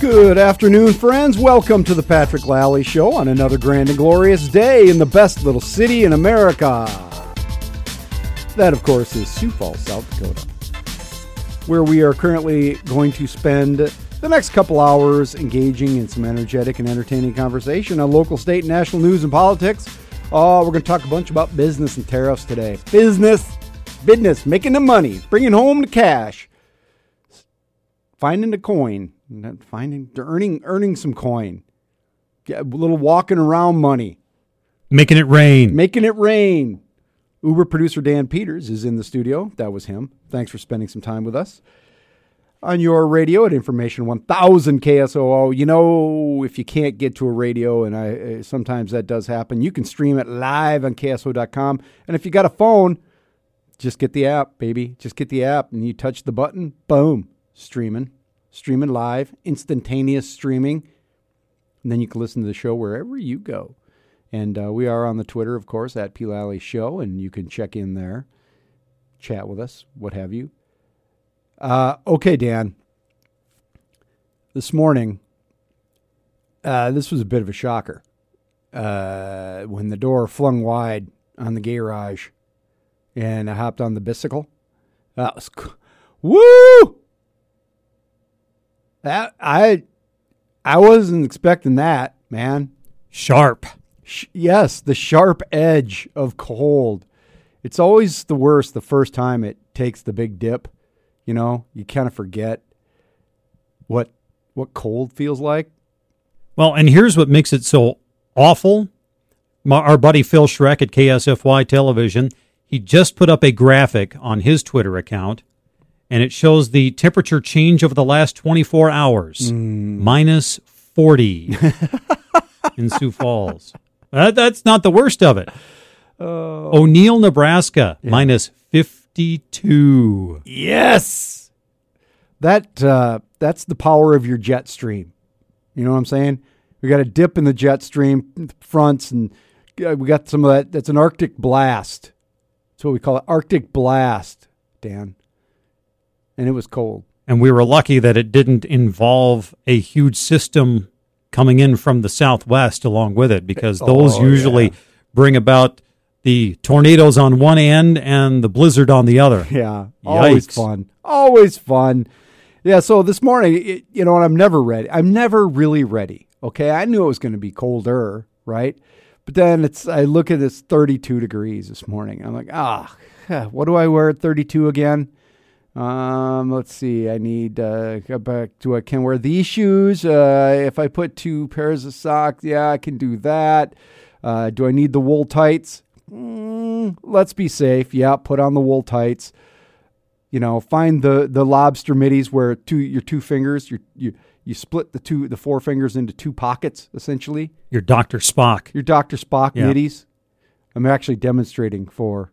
Good afternoon, friends. Welcome to the Patrick Lally Show on another grand and glorious day in the best little city in America. That, of course, is Sioux Falls, South Dakota, where we are currently going to spend the next couple hours engaging in some energetic and entertaining conversation on local, state, and national news and politics. Oh, we're going to talk a bunch about business and tariffs today. Business, business, making the money, bringing home the cash, finding the coin, finding, earning, earning some coin, Get a little walking around money, Making it rain. making it rain. Uber producer Dan Peters is in the studio. That was him. Thanks for spending some time with us on your radio at Information 1000 KSOO. You know, if you can't get to a radio, and I uh, sometimes that does happen, you can stream it live on KSO.com. And if you got a phone, just get the app, baby. Just get the app, and you touch the button, boom, streaming, streaming live, instantaneous streaming. And then you can listen to the show wherever you go. And uh, we are on the Twitter, of course, at P. Lally Show, and you can check in there, chat with us, what have you. Uh, okay, Dan. This morning, uh, this was a bit of a shocker. Uh, when the door flung wide on the garage, and I hopped on the bicycle. That was co- woo. That I, I wasn't expecting that, man. Sharp. Sh- yes, the sharp edge of cold. It's always the worst the first time it takes the big dip. You know, you kind of forget what what cold feels like. Well, and here's what makes it so awful. My, our buddy Phil Schreck at KSFY Television, he just put up a graphic on his Twitter account, and it shows the temperature change over the last 24 hours minus 40 in Sioux Falls. That, that's not the worst of it. O'Neill, Nebraska, minus 52. Yes, that uh, that's the power of your jet stream. You know what I'm saying? We got a dip in the jet stream fronts, and uh, we got some of that. That's an Arctic blast. That's what we call it, Arctic blast, Dan. And it was cold. And we were lucky that it didn't involve a huge system coming in from the southwest along with it, because oh, those Oh, usually yeah. bring about the tornadoes on one end and the blizzard on the other. Yeah, always fun. Always fun. Yeah. So this morning, it, you know, and I'm never ready. I'm never really ready. Okay, I knew it was going to be colder, right? But then it's. I look at this 32 degrees this morning. I'm like, ah, what do I wear at 32 again? Um, let's see. I need uh, back. Do I can wear these shoes? Uh, if I put two pairs of socks, yeah, I can do that. Uh, do I need the wool tights? Mm, let's be safe. Yeah, put on the wool tights. You know, find the the lobster middies where two your two fingers, your you you split the two the four fingers into two pockets essentially. Your Dr. Spock. Your Dr. Spock Yeah. middies. I'm actually demonstrating for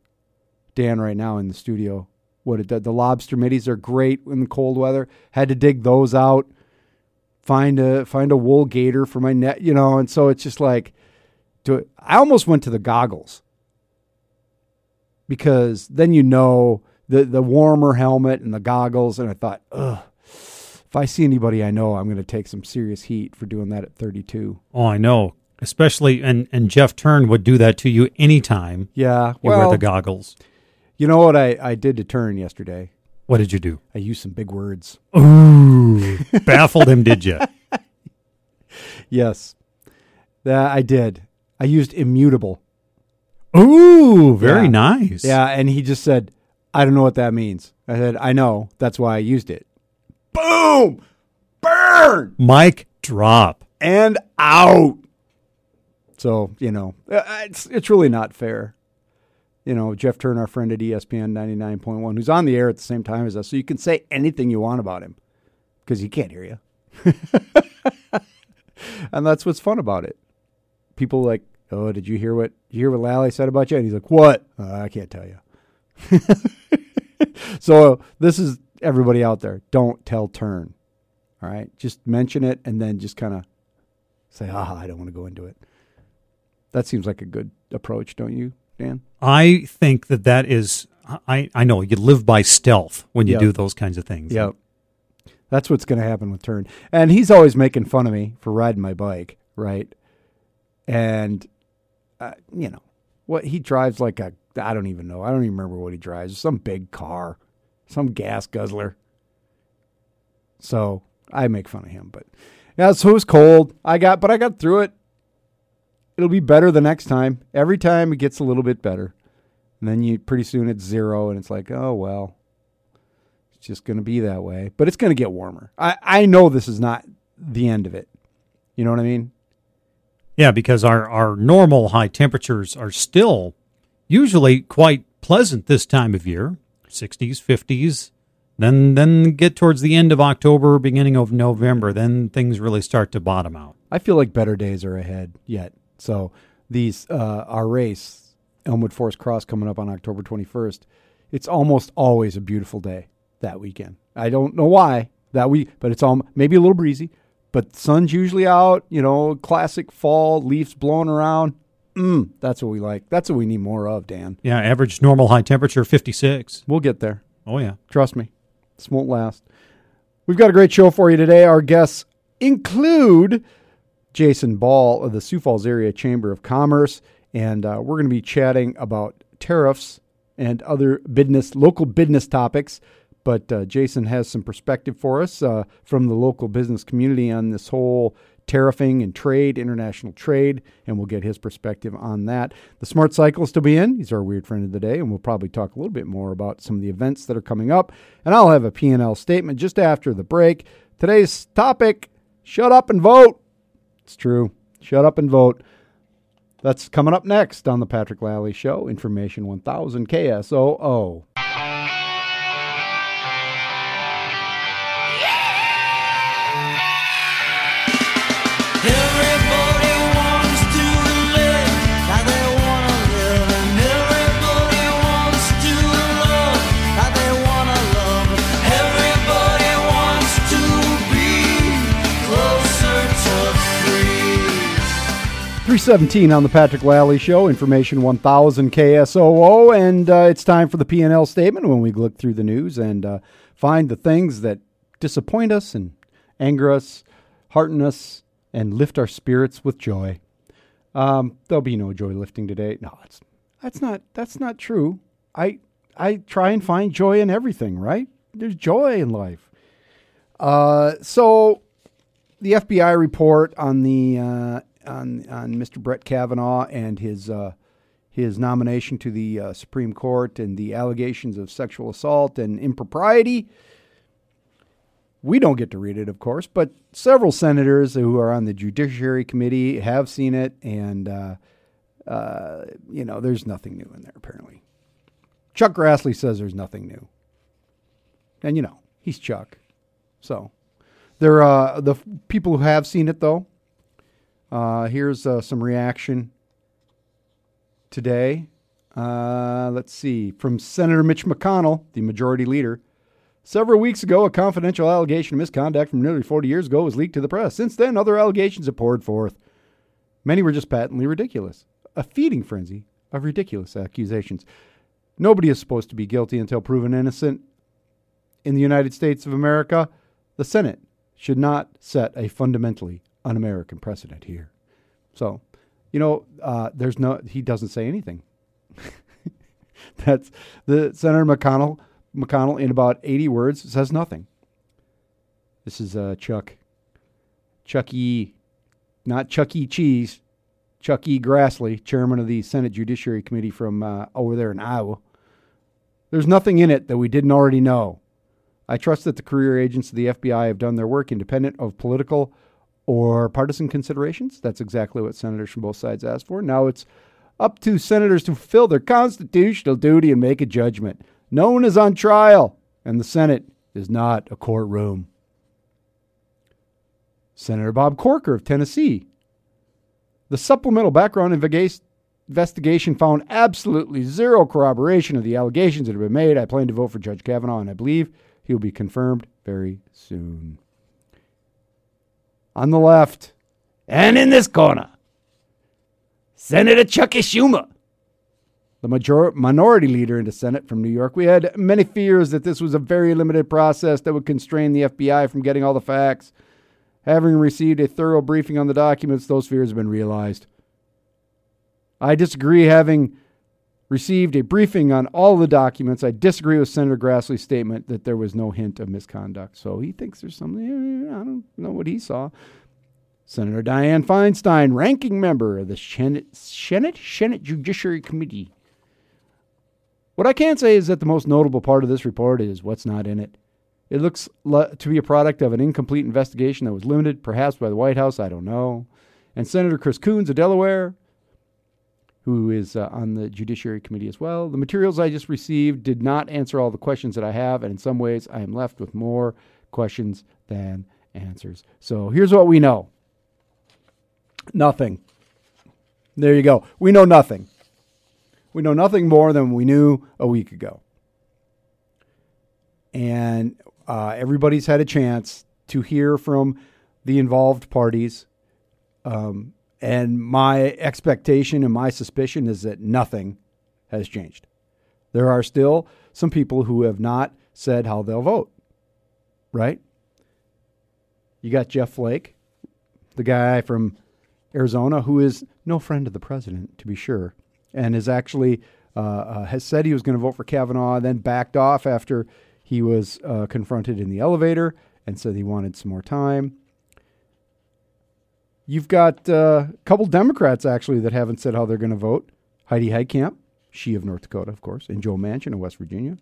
Dan right now in the studio what it does. The lobster middies are great in the cold weather. Had to dig those out. Find a find a wool gator for my net, you know, and so it's just like do it. I almost went to the goggles because then you know the the warmer helmet and the goggles, and I thought, ugh, I see anybody I know, I'm going to take some serious heat for doing that at 32. Oh, I know. Especially, and, and Jeff Turn would do that to you anytime Yeah, you well, wear the goggles. you know what I, I did to turn yesterday? What did you do? I used some big words. Ooh, baffled him, did you? Yes, that I did. I used immutable. Ooh, very Yeah. nice. Yeah, and he just said, "I don't know what that means." I said, "I know. That's why I used it." Boom, burn, Mic drop. and out. So you know, uh, it's it's really not fair. You know, Jeff Turner, our friend at ESPN ninety nine point one, who's on the air at the same time as us, so you can say anything you want about him because he can't hear you. and that's what's fun about it. People like, oh, did you hear what you hear what Lally said about you? And he's like, what? Uh, I can't tell you. so this is everybody out there. Don't tell Turn. All right, just mention it and then just kind of say, ah, I don't want to go into it. That seems like a good approach, don't you, Dan? I think that that is I, I know you live by stealth when you Yep. do those kinds of things. Yep. That's what's going to happen with Turn. And he's always making fun of me for riding my bike, right? And, uh, you know, what he drives like a, I don't even know. I don't even remember what he drives. Some big car, some gas guzzler. So I make fun of him. But yeah, so it was cold. I got, but I got through it. It'll be better the next time. Every time it gets a little bit better. And then you pretty soon it's zero and it's like, oh, well, it's just going to be that way. But it's going to get warmer. I, I know this is not the end of it. You know what I mean? Yeah, because our, our normal high temperatures are still usually quite pleasant this time of year 60s, 50s. Then, then get towards the end of October, beginning of November, then things really start to bottom out. I feel like better days are ahead yet. So these uh, our race, Elmwood Forest Cross, coming up on October 21st. It's almost always a beautiful day that weekend. I don't know why that week, but it's all maybe a little breezy, but sun's usually out. You know, classic fall, leaves blowing around. Mm, that's what we like. That's what we need more of, Dan. Yeah, average normal high temperature 56. We'll get there. Oh, yeah. Trust me, this won't last. We've got a great show for you today. Our guests include Jason Ball of the Sioux Falls Area Chamber of Commerce, and uh, we're going to be chatting about tariffs and other business, local business topics. But uh, Jason has some perspective for us uh, from the local business community on this whole tariffing and trade, international trade, and we'll get his perspective on that. The Smart Cyclist to be in. He's our weird friend of the day, and we'll probably talk a little bit more about some of the events that are coming up. And I'll have a P&L statement just after the break. Today's topic, shut up and vote. It's true. Shut up and vote. That's coming up next on the Patrick Lally Show, Information 1000 KSOO. 317 on the Patrick Lally Show, Information 1000 KSOO, and uh, it's time for the P&L statement when we look through the news and uh, find the things that disappoint us and anger us, hearten us, and lift our spirits with joy. Um, there'll be no joy lifting today. No, it's, that's not that's not true. I I try and find joy in everything. Right? There's joy in life. Uh, so the FBI report on the uh, on on Mr. Brett Kavanaugh and his uh, his nomination to the uh, Supreme Court and the allegations of sexual assault and impropriety. We don't get to read it, of course, but several senators who are on the Judiciary Committee have seen it, and uh, uh, you know, there's nothing new in there apparently. Chuck Grassley says there's nothing new, and you know he's Chuck, so there uh, the people who have seen it though. Uh, here's uh, some reaction today. Uh, let's see from Senator Mitch McConnell, the majority leader. Several weeks ago, a confidential allegation of misconduct from nearly 40 years ago was leaked to the press. Since then, other allegations have poured forth. Many were just patently ridiculous. A feeding frenzy of ridiculous accusations. Nobody is supposed to be guilty until proven innocent. In the United States of America, the Senate should not set a fundamentally un American precedent here. So, you know, uh, there's no, he doesn't say anything. That's the Senator McConnell. McConnell, in about 80 words, says nothing. This is uh, Chuck. Chuck E. Not Chuck E. Cheese. Chuck E. Grassley, chairman of the Senate Judiciary Committee from uh, over there in Iowa. There's nothing in it that we didn't already know. I trust that the career agents of the FBI have done their work independent of political or partisan considerations. That's exactly what senators from both sides asked for. Now it's up to senators to fulfill their constitutional duty and make a judgment. No one is on trial, and the Senate is not a courtroom. Senator Bob Corker of Tennessee. The supplemental background investigation found absolutely zero corroboration of the allegations that have been made. I plan to vote for Judge Kavanaugh, and I believe he will be confirmed very soon. On the left, and in this corner, Senator Chucky Schumer. the major- minority leader in the Senate from New York. We had many fears that this was a very limited process that would constrain the FBI from getting all the facts. Having received a thorough briefing on the documents, those fears have been realized. I disagree having received a briefing on all the documents. I disagree with Senator Grassley's statement that there was no hint of misconduct. So he thinks there's something. I don't know what he saw. Senator Dianne Feinstein, ranking member of the Senate, Senate, Senate Judiciary Committee. What I can say is that the most notable part of this report is what's not in it. It looks to be a product of an incomplete investigation that was limited, perhaps by the White House, I don't know. And Senator Chris Coons of Delaware, who is uh, on the Judiciary Committee as well. The materials I just received did not answer all the questions that I have, and in some ways, I am left with more questions than answers. So here's what we know nothing. There you go. We know nothing. We know nothing more than we knew a week ago. And uh, everybody's had a chance to hear from the involved parties. Um, and my expectation and my suspicion is that nothing has changed. There are still some people who have not said how they'll vote, right? You got Jeff Flake, the guy from Arizona, who is no friend of the president, to be sure, and is actually uh, uh, has said he was going to vote for Kavanaugh, then backed off after he was uh, confronted in the elevator and said he wanted some more time. You've got uh, a couple Democrats actually that haven't said how they're going to vote. Heidi Heitkamp, she of North Dakota, of course, and Joe Manchin of West Virginia.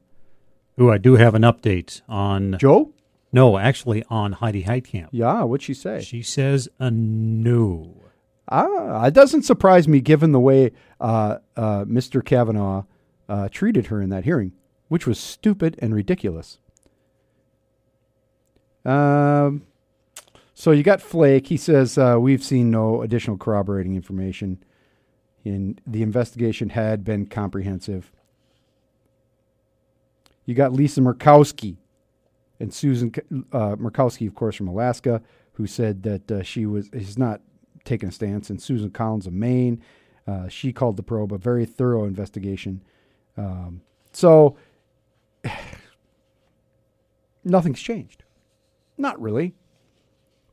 Who I do have an update on. Joe, No, actually on Heidi Heitkamp. yeah, what'd she say? She says a no. Ah, it doesn't surprise me given the way uh, uh, Mr. Kavanaugh uh, treated her in that hearing, which was stupid and ridiculous. Um, so you got Flake. He says uh, we've seen no additional corroborating information, and the investigation had been comprehensive. You got Lisa Murkowski and Susan uh, Murkowski, of course, from Alaska, who said that uh, she was is not taking a stance, and Susan Collins of Maine, uh, she called the probe a very thorough investigation. Um, so nothing's changed. Not really.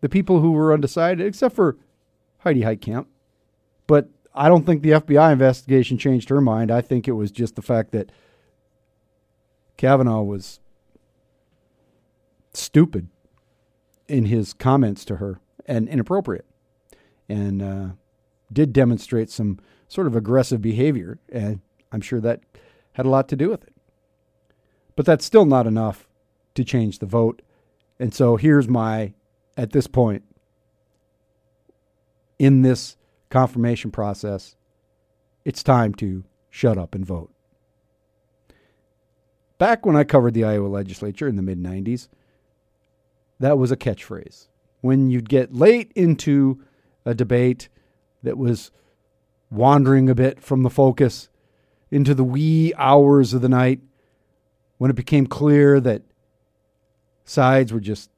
The people who were undecided, except for Heidi Heitkamp, but I don't think the FBI investigation changed her mind. I think it was just the fact that Kavanaugh was stupid in his comments to her and inappropriate and uh, did demonstrate some sort of aggressive behavior. And I'm sure that had a lot to do with it. But that's still not enough to change the vote. And so here's my, at this point, in this confirmation process, it's time to shut up and vote. Back when I covered the Iowa legislature in the mid 90s, that was a catchphrase. When you'd get late into a debate that was wandering a bit from the focus into the wee hours of the night, when it became clear that sides were just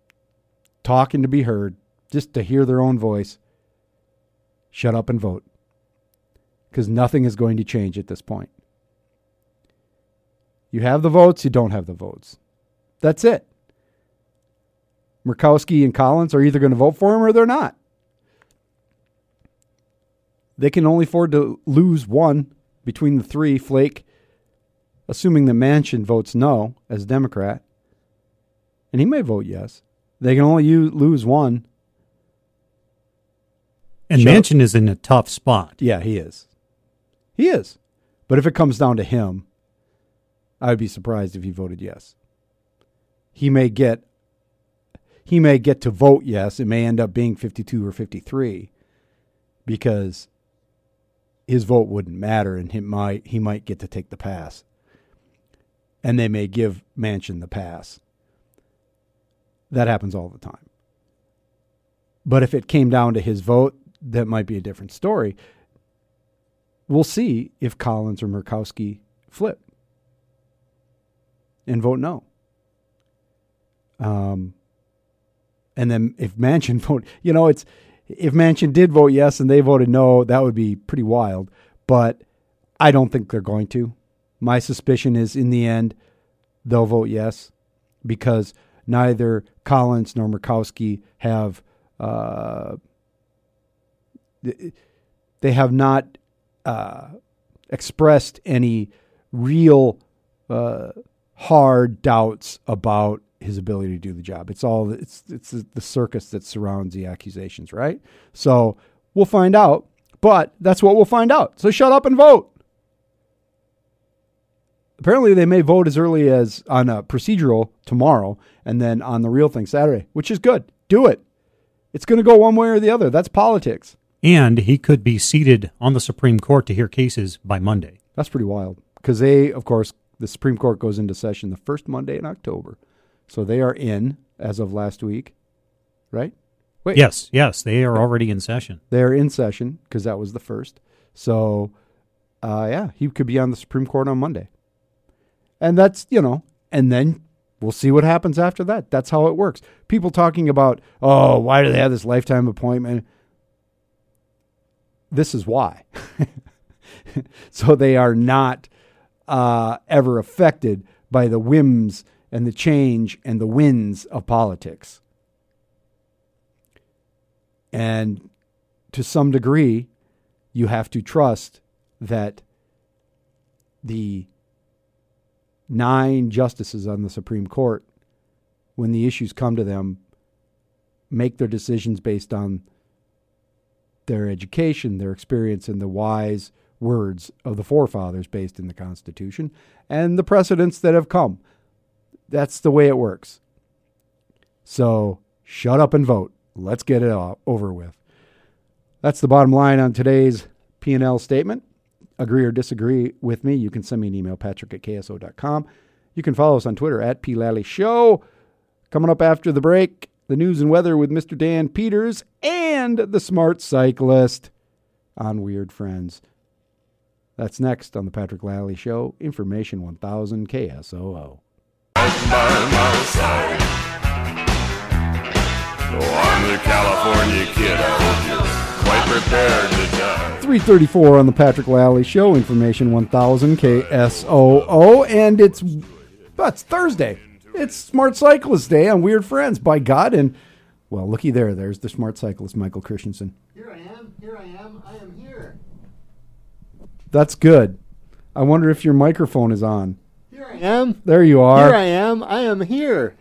talking to be heard, just to hear their own voice, shut up and vote. Because nothing is going to change at this point. You have the votes, you don't have the votes. That's it. Murkowski and Collins are either going to vote for him or they're not. They can only afford to lose one between the three. Flake, assuming the Manchin votes no as Democrat, and he may vote yes. They can only u- lose one. And up. Manchin is in a tough spot. Yeah, he is. He is. But if it comes down to him, I would be surprised if he voted yes. He may get he may get to vote yes. It may end up being 52 or 53 because his vote wouldn't matter and he might he might get to take the pass. And they may give Manchin the pass. That happens all the time. But if it came down to his vote, that might be a different story. We'll see if Collins or Murkowski flip and vote no. Um, and then if Manchin vote, you know, it's if Manchin did vote yes and they voted no, that would be pretty wild. But I don't think they're going to. My suspicion is in the end, they'll vote yes because neither Collins nor Murkowski have uh, they have not uh, expressed any real uh, hard doubts about his ability to do the job. It's all it's it's the circus that surrounds the accusations, right? So we'll find out, but that's what we'll find out. So shut up and vote. Apparently, they may vote as early as on a procedural tomorrow, and then on the real thing Saturday, which is good. Do it. It's going to go one way or the other. That's politics. And he could be seated on the Supreme Court to hear cases by Monday. That's pretty wild because they, of course, the Supreme Court goes into session the first Monday in October, so they are in as of last week, right? Wait, Yes, yes, they are already in session. they're in session because that was the first. So, uh, yeah, he could be on the Supreme Court on Monday, and that's you know, and then we'll see what happens after that. That's how it works. People talking about, oh, why do they have this lifetime appointment? This is why. so they are not uh, ever affected by the whims and the change and the winds of politics. And to some degree, you have to trust that the nine justices on the Supreme Court, when the issues come to them, make their decisions based on their education, their experience, and the wise words of the forefathers based in the Constitution and the precedents that have come. That's the way it works. So shut up and vote. Let's get it over with. That's the bottom line on today's P&L statement. Agree or disagree with me, you can send me an email, patrick at kso.com. You can follow us on Twitter at PLally Show. Coming up after the break, the news and weather with Mr. Dan Peters and the smart cyclist on Weird Friends. That's next on the Patrick Lally Show. Information 1000 KSOO. by my side. Oh, I'm the California kid. I hope you're quite prepared to die. 334 on the Patrick Lally Show. Information 1000 KSOO. And it's, that's Thursday. It's Smart Cyclist Day on Weird Friends, by God. And, well, looky there. There's the smart cyclist, Michael Christensen. Here I am. Here I am. I am here. That's good. I wonder if your microphone is on. Here I am. There you are. Here I am. I am here.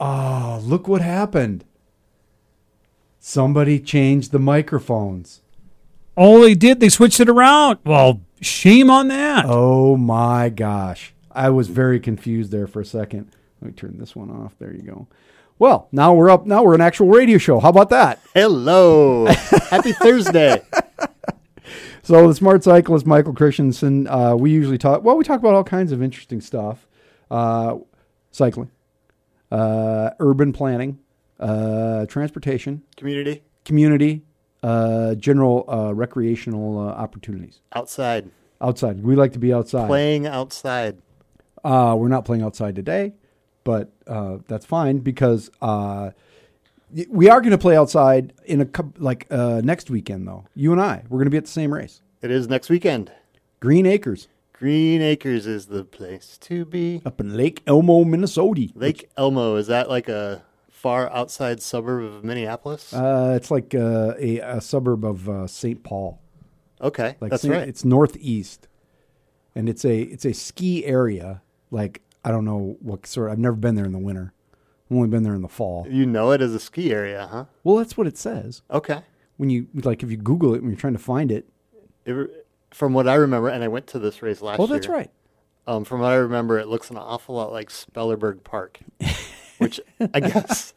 Oh, look what happened. Somebody changed the microphones. Oh, they did. They switched it around. Well, shame on that. Oh my gosh. I was very confused there for a second. Let me turn this one off. There you go. Well, now we're up. Now we're an actual radio show. How about that? Hello. Happy Thursday. So the smart cyclist Michael Christensen. Uh, we usually talk. Well, we talk about all kinds of interesting stuff: uh, cycling, uh, urban planning, uh, transportation, Community community, uh, general uh, recreational uh, opportunities outside. outside. We like to be outside. Playing outside. Uh, we're not playing outside today, but uh, that's fine because uh, we are going to play outside in a coup like uh, next weekend. Though you and I, we're going to be at the same race, It is next weekend. Green Acres, Green Acres is the place to be. up in Lake Elmo, Minnesota. Lake Elmo is that like a far outside suburb of Minneapolis? Uh, it's like uh, a, a suburb of uh, St. Paul. okay, Like that's Saint- right. It's northeast, and it's a it's a ski area. Like I don't know what sort. I've never been there in the winter. I've only been there in the fall. you know it as a ski area, huh? Well, that's what it says. Okay. When you like, if you Google it when you're trying to find it. It- from what I remember, and I went to this race last Oh, year. that's right. Um, from what I remember, it looks an awful lot like Spellerberg Park, which I guess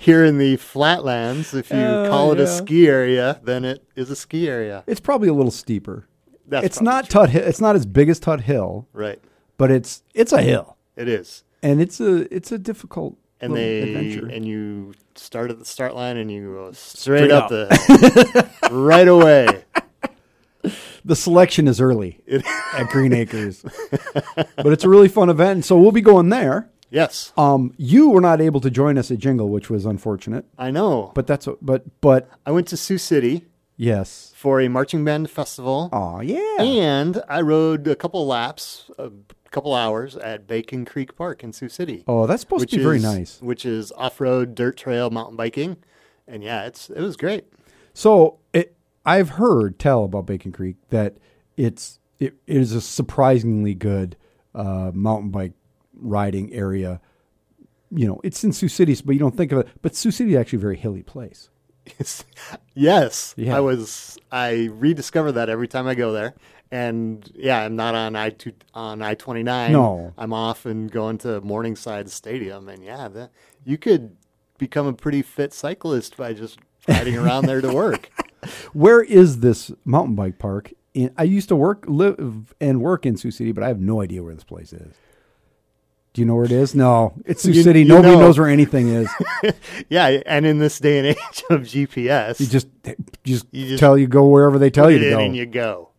here in the flatlands, if you Oh, call it yeah. a ski area, then it is a ski area. It's probably a little steeper. That's it's not true. Tut. It's not as big as Tuthill, right. but it's it's a hill, It is, and it's a it's a difficult and they adventure. and you start at the start line and you go straight, Straight up, up. the right away. the selection is early at Green Acres, but it's a really fun event. So we'll be going there. Yes, Um, you were not able to join us at Jingle, which was unfortunate, I know. but that's but but I went to Sioux City Yes. for a marching band festival. Oh yeah. And I rode a couple laps, a couple hours at Bacon Creek Park in Sioux City. oh, that's supposed to be very nice. Which is off-road dirt trail mountain biking, and yeah, it's it was great. So it, I've heard tell about Bacon Creek that it's it, it is a surprisingly good uh, mountain bike riding area. You know, it's in Sioux City, but you don't think of it. But Sioux City is actually a very hilly place. yes, Yeah. I was. I rediscover that every time I go there, and yeah, I'm not on I two on I twenty nine. No. I'm off and going to Morningside Stadium, and yeah, the, you could become a pretty fit cyclist by just riding around there to work. Where is this mountain bike park? In, I used to work, live, and work in Sioux City, but I have no idea where this place is. Do you know where it is? No, it's Sioux You- City. you Nobody know. knows where anything is. yeah, and in this day and age of GPS, You just, just, You just tell you go wherever they tell you to go. and you go.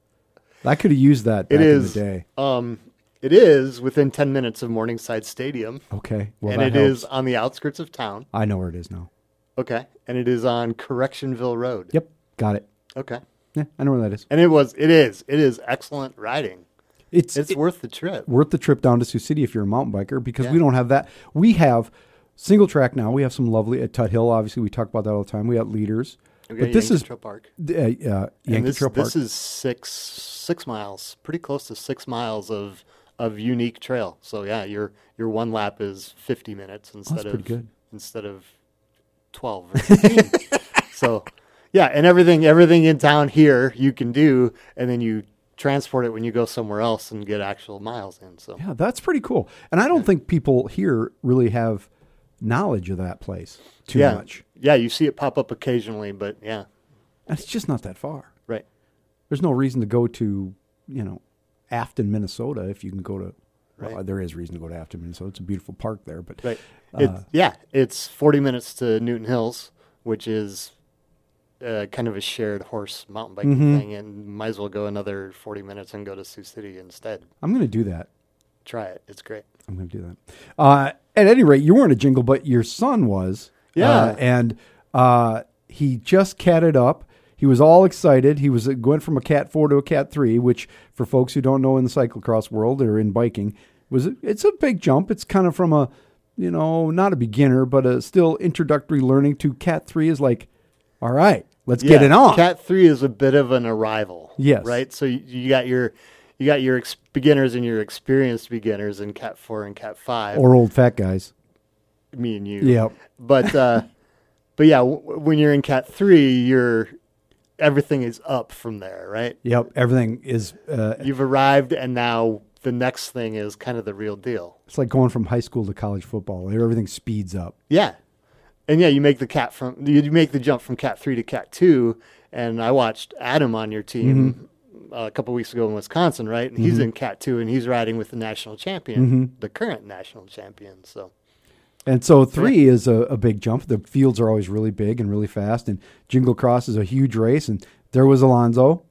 I could have used that back It in is. the day. Um, it is within ten minutes of Morningside Stadium, Okay, well and it helps. is on the outskirts of town. I know where it is now. Okay, and it is on Correctionville Road. Yep, got it. Okay, Yeah, I know where that is. and it was. It is. It is excellent riding. It's It's it- worth the trip. worth the trip down to Sioux City if you're a mountain biker because we don't have that. We have single track now. We have some lovely at Tuthill. Obviously, we talk about that all the time. We got leaders, Okay, but this Yankee is Trail Park. uh, uh, Yankee and this, Trail Park. this is six six miles, pretty close to six miles of of unique trail. So yeah, your your one lap is fifty minutes instead of pretty good. instead of twelve so yeah, and everything everything in town here you can do, and then you transport it when you go somewhere else and get actual miles in. So yeah, that's pretty cool. And I don't think people here really have knowledge of that place too yeah, much. yeah, you see it pop up occasionally, but yeah, And it's just not that far. right. There's no reason to go to you know Afton, Minnesota, if you can go to. Well, Right. there is reason to go to Afton, Minnesota. It's a beautiful park there, but Right. Uh, It's yeah, it's 40 minutes to Newton Hills, which is uh, kind of a shared horse mountain biking Mm-hmm. thing, and might as well go another 40 minutes and go to Sioux City instead. I'm going to do that. Try it; it's great. I'm going to do that. Uh, at any rate, you weren't a jingle, but your son was. Yeah. Uh, and uh, he just catted up. He was all excited. He was uh, going from a Cat 4 to a Cat 3, which, for folks who don't know in the cyclocross world or in biking, was it's a big jump. It's kind of from a, you know, not a beginner, but a still introductory learning to Cat 3 is like, all right, let's get it on. Cat three is a bit of an arrival. Yes. Right. So you, you got your you got your ex- beginners and your experienced beginners in Cat four and Cat five. or old fat guys. me and you. Yep. But uh, but yeah, w- when you're in Cat three, you're everything is up from there, right? Yep. Everything is, uh, You've arrived, and now the next thing is kind of the real deal. it's like going from high school to college football. Everything speeds up. Yeah, and yeah, you make the cat from you make the jump from Cat three to Cat two, and I watched Adam on your team mm-hmm. uh, a couple weeks ago in Wisconsin, right? And he's mm-hmm. in Cat two, and he's riding with the national champion, mm-hmm. the current national champion. So And so three is a, a big jump. The fields are always really big and really fast. And Jingle Cross is a huge race. And there was Alonzo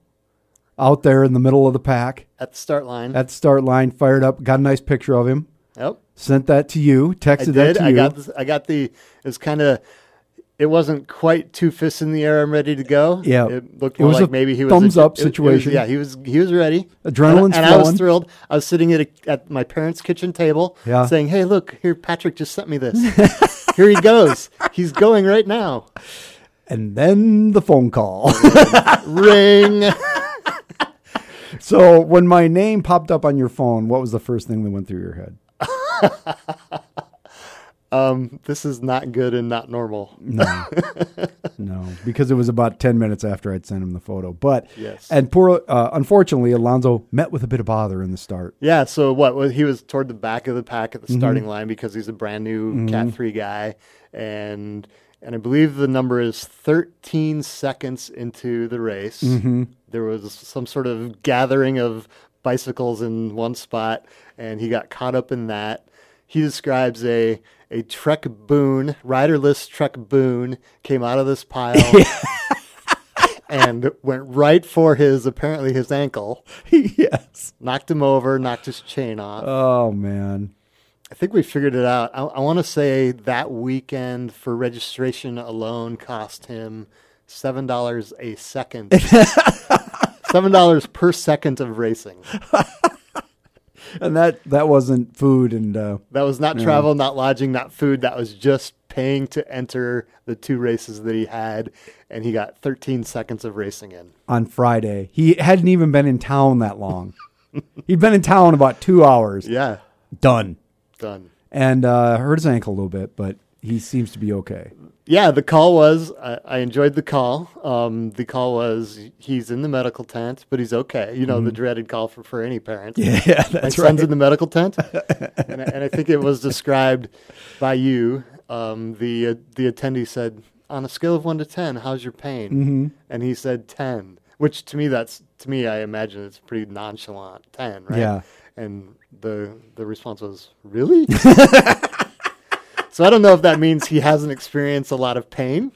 out there in the middle of the pack at the start line, at the start line, fired up. Got a nice picture of him. yep, Sent that to you. I Texted that to I you. got this, I got the. It was kind of. It wasn't quite two fists in the air. I'm ready to go. Yeah. it looked It was like maybe he was thumbs a, up it- it was- situation. yeah, he was. He was ready. Adrenaline's and, and I was thrilled. I was sitting at a, at my parents' kitchen table, Yeah. saying, "Hey, look here! Patrick just sent me this. here he goes. He's going right now. and then the phone call. Ring." so when my name popped up on your phone, what was the first thing that went through your head? um, this is not good and not normal. No, no, because it was about ten minutes after I'd sent him the photo. But Yes. and poor, uh, unfortunately, Alonzo met with a bit of bother in the start. Yeah, so what? He was toward the back of the pack at the Mm-hmm. starting line because he's a brand new Cat Three guy, and and I believe the number is 13 seconds into the race. Mm-hmm. There was some sort of gathering of bicycles in one spot, and he got caught up in that. He describes a a Trek Boone, riderless Trek Boone came out of this pile. And went right for his apparently his ankle, yes. knocked him over, knocked his chain off. Oh man. I think we figured it out. I, I want to say that weekend for registration alone cost him seven dollars a second. Seven dollars per second of racing. And that that wasn't food and uh, That was not travel, not lodging, not food. That was just paying to enter the two races that he had, and he got 13 seconds of racing in. on Friday. He hadn't even been in town that long. He'd been in town about two hours. Yeah, Done. done. And uh, hurt his ankle a little bit, but he seems to be okay. Yeah, the call was. I, I enjoyed the call. Um, the call was he's in the medical tent, but he's okay. You know, the dreaded call for, for any parent. Mm-hmm. Yeah, My that's son's in the medical tent, and, I, and I think it was described by you. Um, the uh, the attendee said, "On a scale of one to ten, how's your pain?" Mm-hmm. And he said ten, which to me that's to me I imagine it's pretty nonchalant ten, right? Yeah. And the the response was, "Really?" so I don't know if that means he hasn't experienced a lot of pain,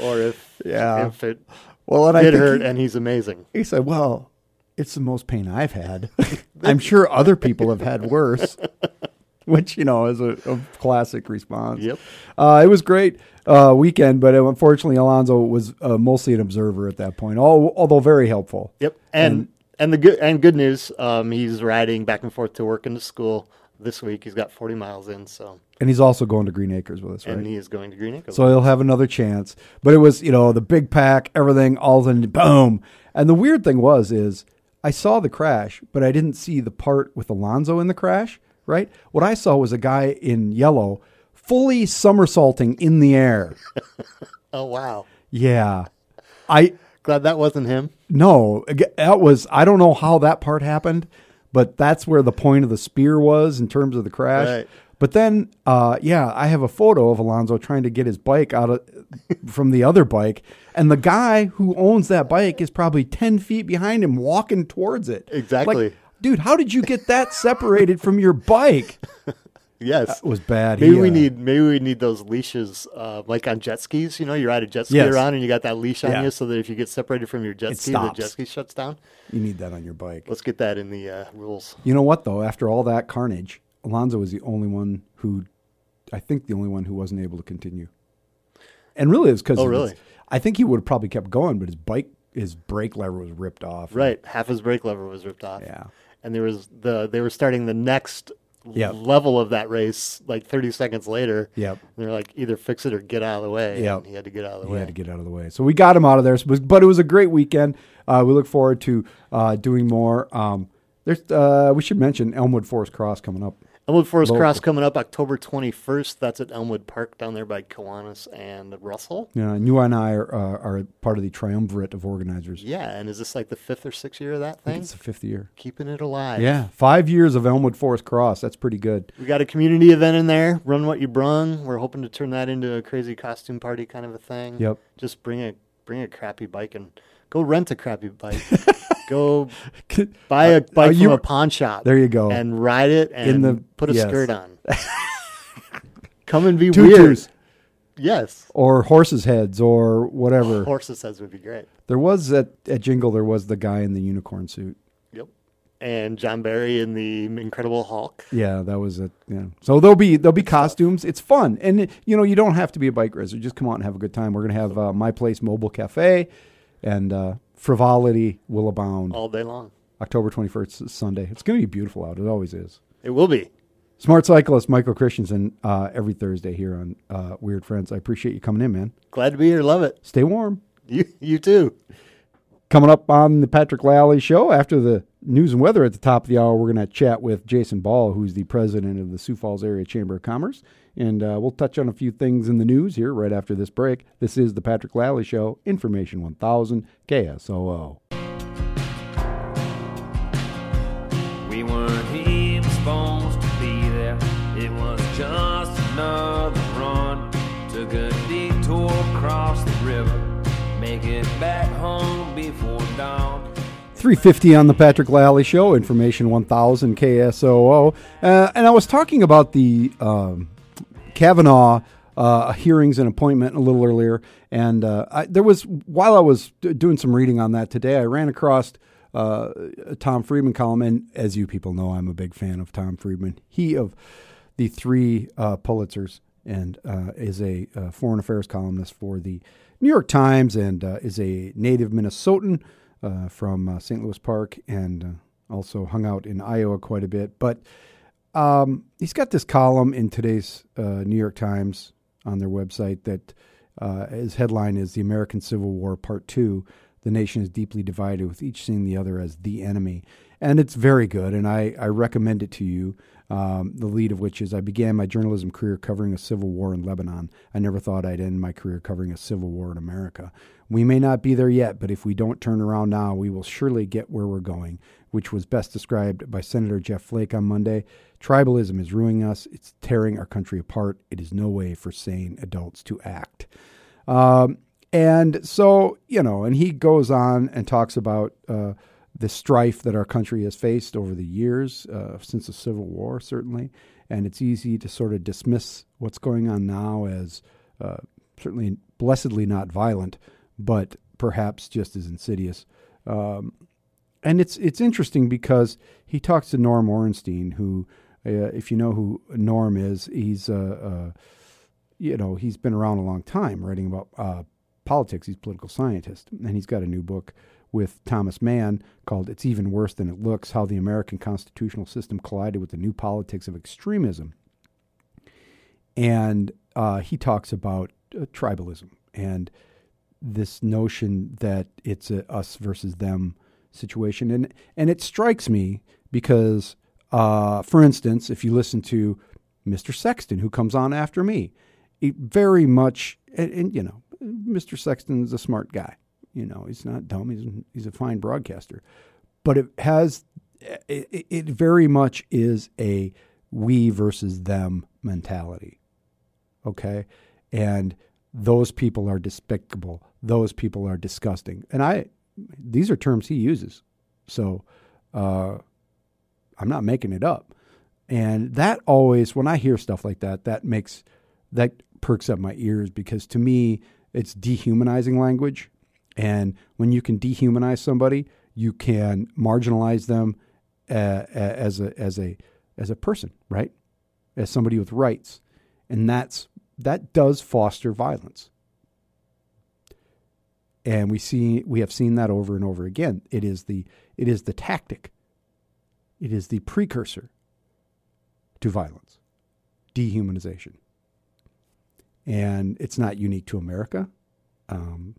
or if Yeah. if it Well, and I did think hurt he- and he's amazing. He said, "Well, it's the most pain I've had. I'm sure other people have had worse." Which you know is a, a classic response. Yep. Uh, it was great uh, weekend, but unfortunately, Alonso was uh, mostly an observer at that point. Al although very helpful. Yep, and and, the good and good news, um, he's riding back and forth to work and to school this week. He's got 40 miles in, so And he's also going to Green Acres with us, right? and he is going to Green Acres. so he'll have another chance. But it was, you know, the big pack, everything, all of a sudden, boom. And the weird thing was, is I saw the crash, but I didn't see the part with Alonso in the crash. Right? What I saw was a guy in yellow, fully somersaulting in the air. oh wow, Yeah, I glad that wasn't him. no, that was I don't know how that part happened, but that's where the point of the spear was in terms of the crash. Right. But then, uh, yeah, I have a photo of Alonso trying to get his bike out of from the other bike, and the guy who owns that bike is probably ten feet behind him, walking towards it. Exactly. Like, dude, how did you get that separated from your bike? Yes, It was bad. maybe He, we uh, need maybe we need those leashes, uh, like on jet skis. You know, you ride a jet ski Yes. around and you got that leash on Yeah. you, so that if you get separated from your jet It ski, the jet ski shuts down. you need that on your bike. Let's get that in the uh, rules. You know what though? After all that carnage, Alonso was the only one who, I think, the only one who wasn't able to continue. And really, it's because Oh, really? I think he would have probably kept going, but his bike, his brake lever was ripped off. Right, half his brake lever was ripped off. Yeah. and there was the they were starting the next Yep. level of that race like 30 seconds later. Yep. They're like, either fix it or get out of the way. Yep. And he had to get out of the He way. had to get out of the way, so we got him out of there. So- But it was a great weekend. Uh, we look forward to uh, doing more. Um, there's, uh, we should mention Elmwood Forest Cross coming up. Elmwood Forest Local. Cross coming up October 21st. That's at Elmwood Park down there by Kiwanis and Russell. Yeah, and you and I are, uh, are part of the triumvirate of organizers. Yeah, and is this like the fifth or sixth year of that thing? it's the fifth year. Keeping it alive. Yeah, five years of Elmwood Forest Cross. That's pretty good. We got a community event in there. Run what you brung. We're hoping to turn that into a crazy costume party kind of a thing. Yep. Just bring a bring a crappy bike and go rent a crappy bike. go buy a bike you- from a pawn shop. There you go. And ride it and In the- put a yes. skirt on. Come and be Tutus. weird. Yes. or horses' heads or whatever. Horses heads would be great. There was at, at Jingle, there was the guy in the unicorn suit. Yep. And John Barry in the Incredible Hulk. Yeah, that was it. Yeah. So there'll be there'll be costumes. It's fun, and you know you don't have to be a bike racer. Just come out and have a good time. We're gonna have uh, my place mobile cafe, and uh, frivolity will abound. all day long. October twenty first, Sunday. It's gonna be beautiful out. It always is. It will be. Smart cyclist Michael Christensen uh, every Thursday here on uh, Weird Friends. I appreciate you coming in, man. Glad to be here. Love it. Stay warm. You you too. Coming up on the Patrick Lally Show after the news and weather at the top of the hour, we're going to chat with Jason Ball, who's the president of the Sioux Falls Area Chamber of Commerce. And uh, we'll touch on a few things in the news here right after this break. This is the Patrick Lally Show, Information 1000 KSOO. We weren't even supposed to be there. It was just another run. Took a detour across the river. Make it back home before dawn. 350 on the Patrick Lally Show, Information 1000 KSOO. Uh, and I was talking about the um, Kavanaugh uh, hearings and appointment a little earlier. And uh, I, there was, while I was doing some reading on that today, I ran across uh, a Tom Friedman column. And as you people know, I'm a big fan of Tom Friedman. He of the three uh, Pulitzers. and uh, is a uh, foreign affairs columnist for the New York Times and is a native Minnesotan from St. Louis Park and also hung out in Iowa quite a bit. But um, he's got this column in today's uh, New York Times on their website that uh, his headline is The American Civil War Part 2. The nation is deeply divided, with each seeing the other as the enemy. And it's very good, and I, I recommend it to you. Um, the lead of which is I began my journalism career covering a civil war in Lebanon. I never thought I'd end my career covering a civil war in America. We may not be there yet, but if we don't turn around now, we will surely get where we're going, which was best described by Senator Jeff Flake on Monday. Tribalism is ruining us, it's tearing our country apart. It is no way for sane adults to act. Um, and so, you know, and he goes on and talks about uh, the strife that our country has faced over the years, uh, since the Civil War, certainly. And it's easy to sort of dismiss what's going on now as uh, certainly blessedly not violent, but perhaps just as insidious. Um, and it's it's interesting because he talks to Norm Ornstein, who, uh, if you know who Norm is, he's uh, uh, you know he's been around a long time, writing about uh, politics. He's a political scientist, and he's got a new book with Thomas Mann called "It's Even Worse Than It Looks: How the American Constitutional System Collided with the New Politics of Extremism." And uh, he talks about uh, tribalism and this notion that it's us versus them situation, and and it strikes me because, uh, for instance, if you listen to Mr. Sexton, who comes on after me, it very much, and, and you know, Mr. Sexton's a smart guy. You know, he's not dumb. He's he's a fine broadcaster, but it has it, it very much is a we versus them mentality. Okay, and those people are despicable. Those people are disgusting. And I, these are terms he uses, so uh, I'm not making it up. And that always, when I hear stuff like that, that makes that perks up my ears because to me, it's dehumanizing language. And when you can dehumanize somebody, you can marginalize them uh, as a as a as a person, right? As somebody with rights, and that's that does foster violence. And we see we have seen that over and over again. It is the it is the tactic. It is the precursor to violence, dehumanization. And it's not unique to America. Um,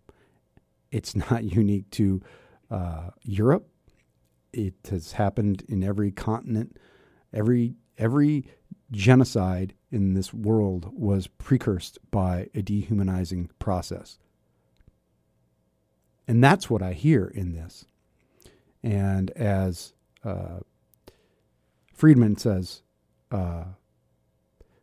it's not unique to uh, Europe. It has happened in every continent. Every every genocide in this world was precursed by a dehumanizing process. And that's what I hear in this. And as uh, Friedman says, uh,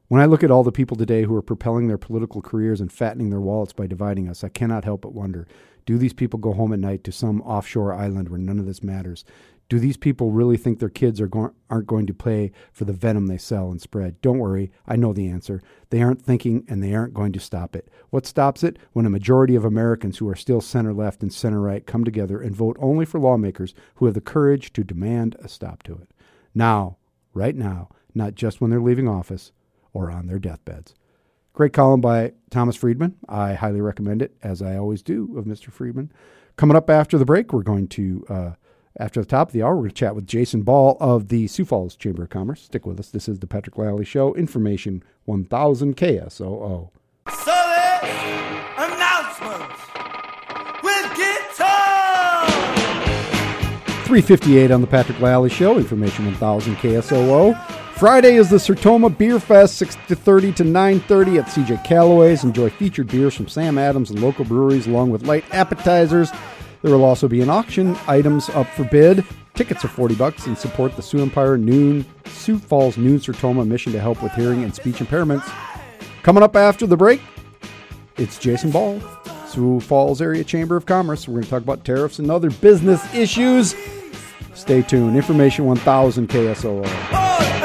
when I look at all the people today who are propelling their political careers and fattening their wallets by dividing us, I cannot help but wonder do these people go home at night to some offshore island where none of this matters? Do these people really think their kids are go- aren't going to pay for the venom they sell and spread? Don't worry, I know the answer. They aren't thinking and they aren't going to stop it. What stops it? When a majority of Americans who are still center left and center right come together and vote only for lawmakers who have the courage to demand a stop to it. Now, right now, not just when they're leaving office or on their deathbeds. Great column by Thomas Friedman. I highly recommend it, as I always do of Mr. Friedman. Coming up after the break, we're going to, uh, after the top of the hour, we're going to chat with Jason Ball of the Sioux Falls Chamber of Commerce. Stick with us. This is the Patrick Lalley Show. Information 1000 KSOO. Service announcements with guitar. 358 on the Patrick Lalley Show. Information 1000 KSOO. Friday is the Sertoma Beer Fest, 6 to 30 to 9.30 at CJ Callaway's. Enjoy featured beers from Sam Adams and local breweries along with light appetizers. There will also be an auction, items up for bid. Tickets are 40 bucks and support the Sioux Empire Noon, Sioux Falls Noon Sertoma mission to help with hearing and speech impairments. Coming up after the break, it's Jason Ball, Sioux Falls Area Chamber of Commerce. We're going to talk about tariffs and other business issues. Stay tuned. Information 1000 KSOO.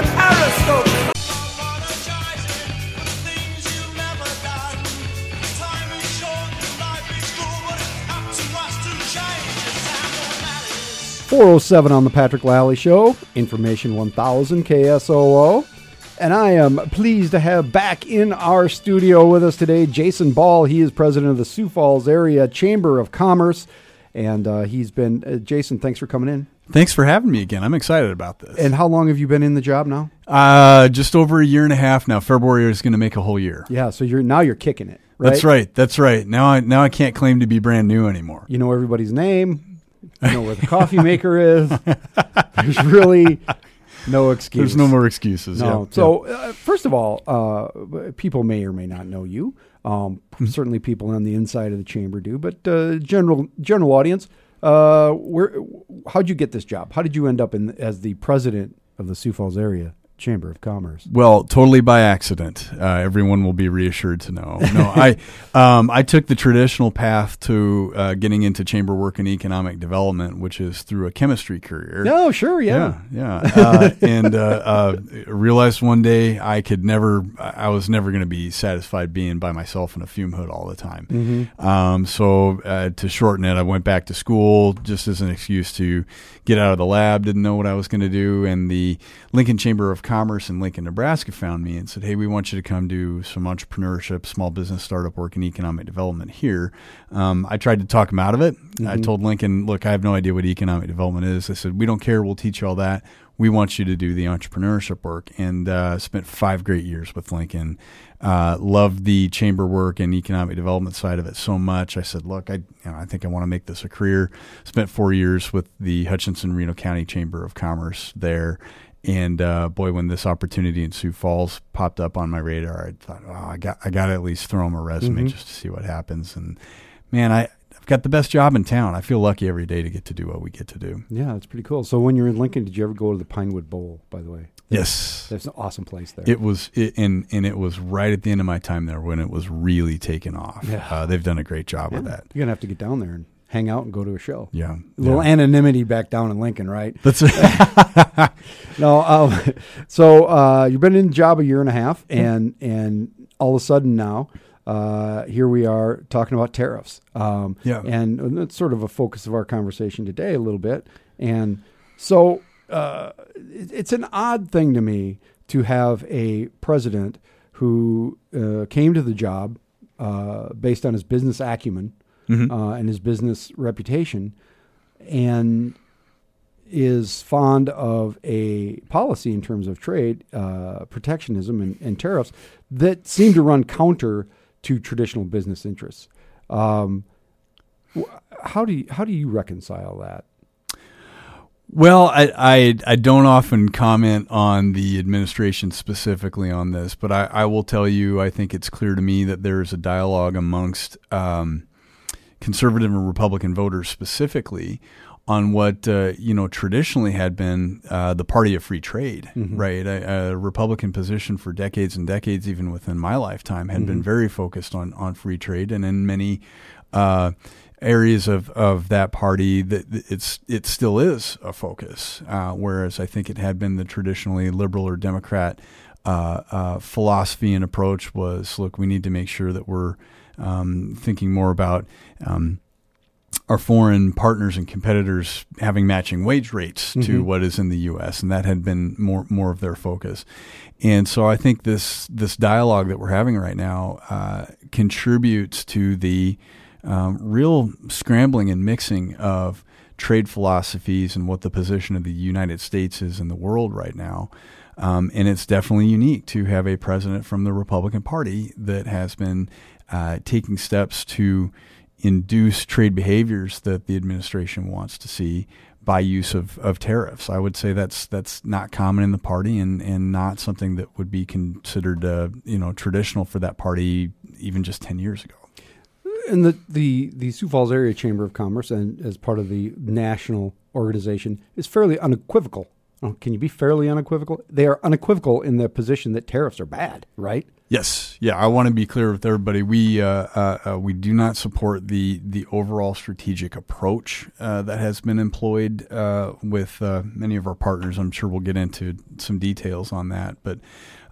407 on the Patrick Lalley Show. Information 1000 KSOO. And I am pleased to have back in our studio with us today Jason Ball. He is president of the Sioux Falls Area Chamber of Commerce. And uh, he's been, uh, Jason, thanks for coming in. Thanks for having me again. I'm excited about this. And how long have you been in the job now? uh, just over a year and a half now. February is going to make a whole year. Yeah, so you're now you're kicking it, right? That's right. That's right. Now I now I can't claim to be brand new anymore. You know everybody's name. You know where the coffee maker is. There's really no excuse. There's no more excuses. No. Yeah. So, uh, first of all, uh, people may or may not know you. Um, Mm-hmm. Certainly, people on the inside of the chamber do, but uh, general general audience, uh, where how'd you get this job? How did you end up in as the president of the Sioux Falls Area Chamber of Commerce? Well, totally by accident. Uh, everyone will be reassured to know. No, I um, I took the traditional path to uh, getting into chamber work and economic development, which is through a chemistry career. No, sure, yeah. Yeah, yeah. Uh, and uh, uh, realized one day I could never, I was never going to be satisfied being by myself in a fume hood all the time. Mm-hmm. Um, so uh, to shorten it, I went back to school just as an excuse to get out of the lab. Didn't know what I was going to do, and the Lincoln Chamber of Commerce in Lincoln, Nebraska, found me and said, "Hey, we want you to come do some entrepreneurship, small business startup work, and economic development here." Um, I tried to talk them out of it. I told Lincoln, "Look, I have no idea what economic development is." I said, "We don't care. We'll teach you all that." We want you to do the entrepreneurship work, and uh, spent five great years with Lincoln. Uh, loved the chamber work and economic development side of it so much. I said, "Look, I, you know, I think I want to make this a career." Spent four years with the Hutchinson Reno County Chamber of Commerce there, and uh, boy, when this opportunity in Sioux Falls popped up on my radar, I thought, "Oh, I got, I got to at least throw him a resume just to see what happens." And man, I, I've got the best job in town. I feel lucky every day to get to do what we get to do. Yeah, that's pretty cool. So, when you're in Lincoln, did you ever go to the Pinewood Bowl? By the way, Yes, that's an awesome place there. It was, it, and and it was right at the end of my time there when it was really taking off. Yeah. Uh, they've done a great job Yeah. with that. You're gonna have to get down there and hang out and go to a show. Yeah, A little yeah. anonymity back down in Lincoln, right? That's No, um, so uh, you've been in the job a year and a half, and and all of a sudden now, uh, here we are talking about tariffs. Um, Yeah. and that's sort of a focus of our conversation today, a little bit. And so uh, it- it's an odd thing to me to have a president who uh, came to the job uh, based on his business acumen uh, and his business reputation, and is fond of a policy in terms of trade, uh, protectionism, and, and tariffs that seem to run counter to traditional business interests. Um, how do you, how do you reconcile that? Well, I, I I don't often comment on the administration specifically on this, but I, I will tell you I think it's clear to me that there is a dialogue amongst um, conservative and Republican voters specifically on what uh, you know traditionally had been uh, the party of free trade, right? A, a Republican position for decades and decades, even within my lifetime, had been very focused on on free trade, and in many uh, areas of, of that party that that it's it still is a focus. Uh, whereas I think it had been the traditionally liberal or Democrat uh, uh, philosophy and approach was look, we need to make sure that we're um, thinking more about. Um, our foreign partners and competitors having matching wage rates to what is in the U.S. and that had been more more of their focus. And so I think this this dialogue that we're having right now uh, contributes to the um, real scrambling and mixing of trade philosophies and what the position of the United States is in the world right now. Um, and it's definitely unique to have a president from the Republican Party that has been uh, taking steps to induce trade behaviors that the administration wants to see by use of, of tariffs. I would say that's that's not common in the party and, and not something that would be considered uh, you know traditional for that party even just ten years ago. And the, the, the Sioux Falls Area Chamber of Commerce, and as part of the national organization, is fairly unequivocal. Oh, can you be fairly unequivocal? They are unequivocal in the position that tariffs are bad, right? Yes, yeah. I want to be clear with everybody. We uh, uh, uh, we do not support the the overall strategic approach uh, that has been employed uh, with uh, many of our partners. I'm sure we'll get into some details on that, but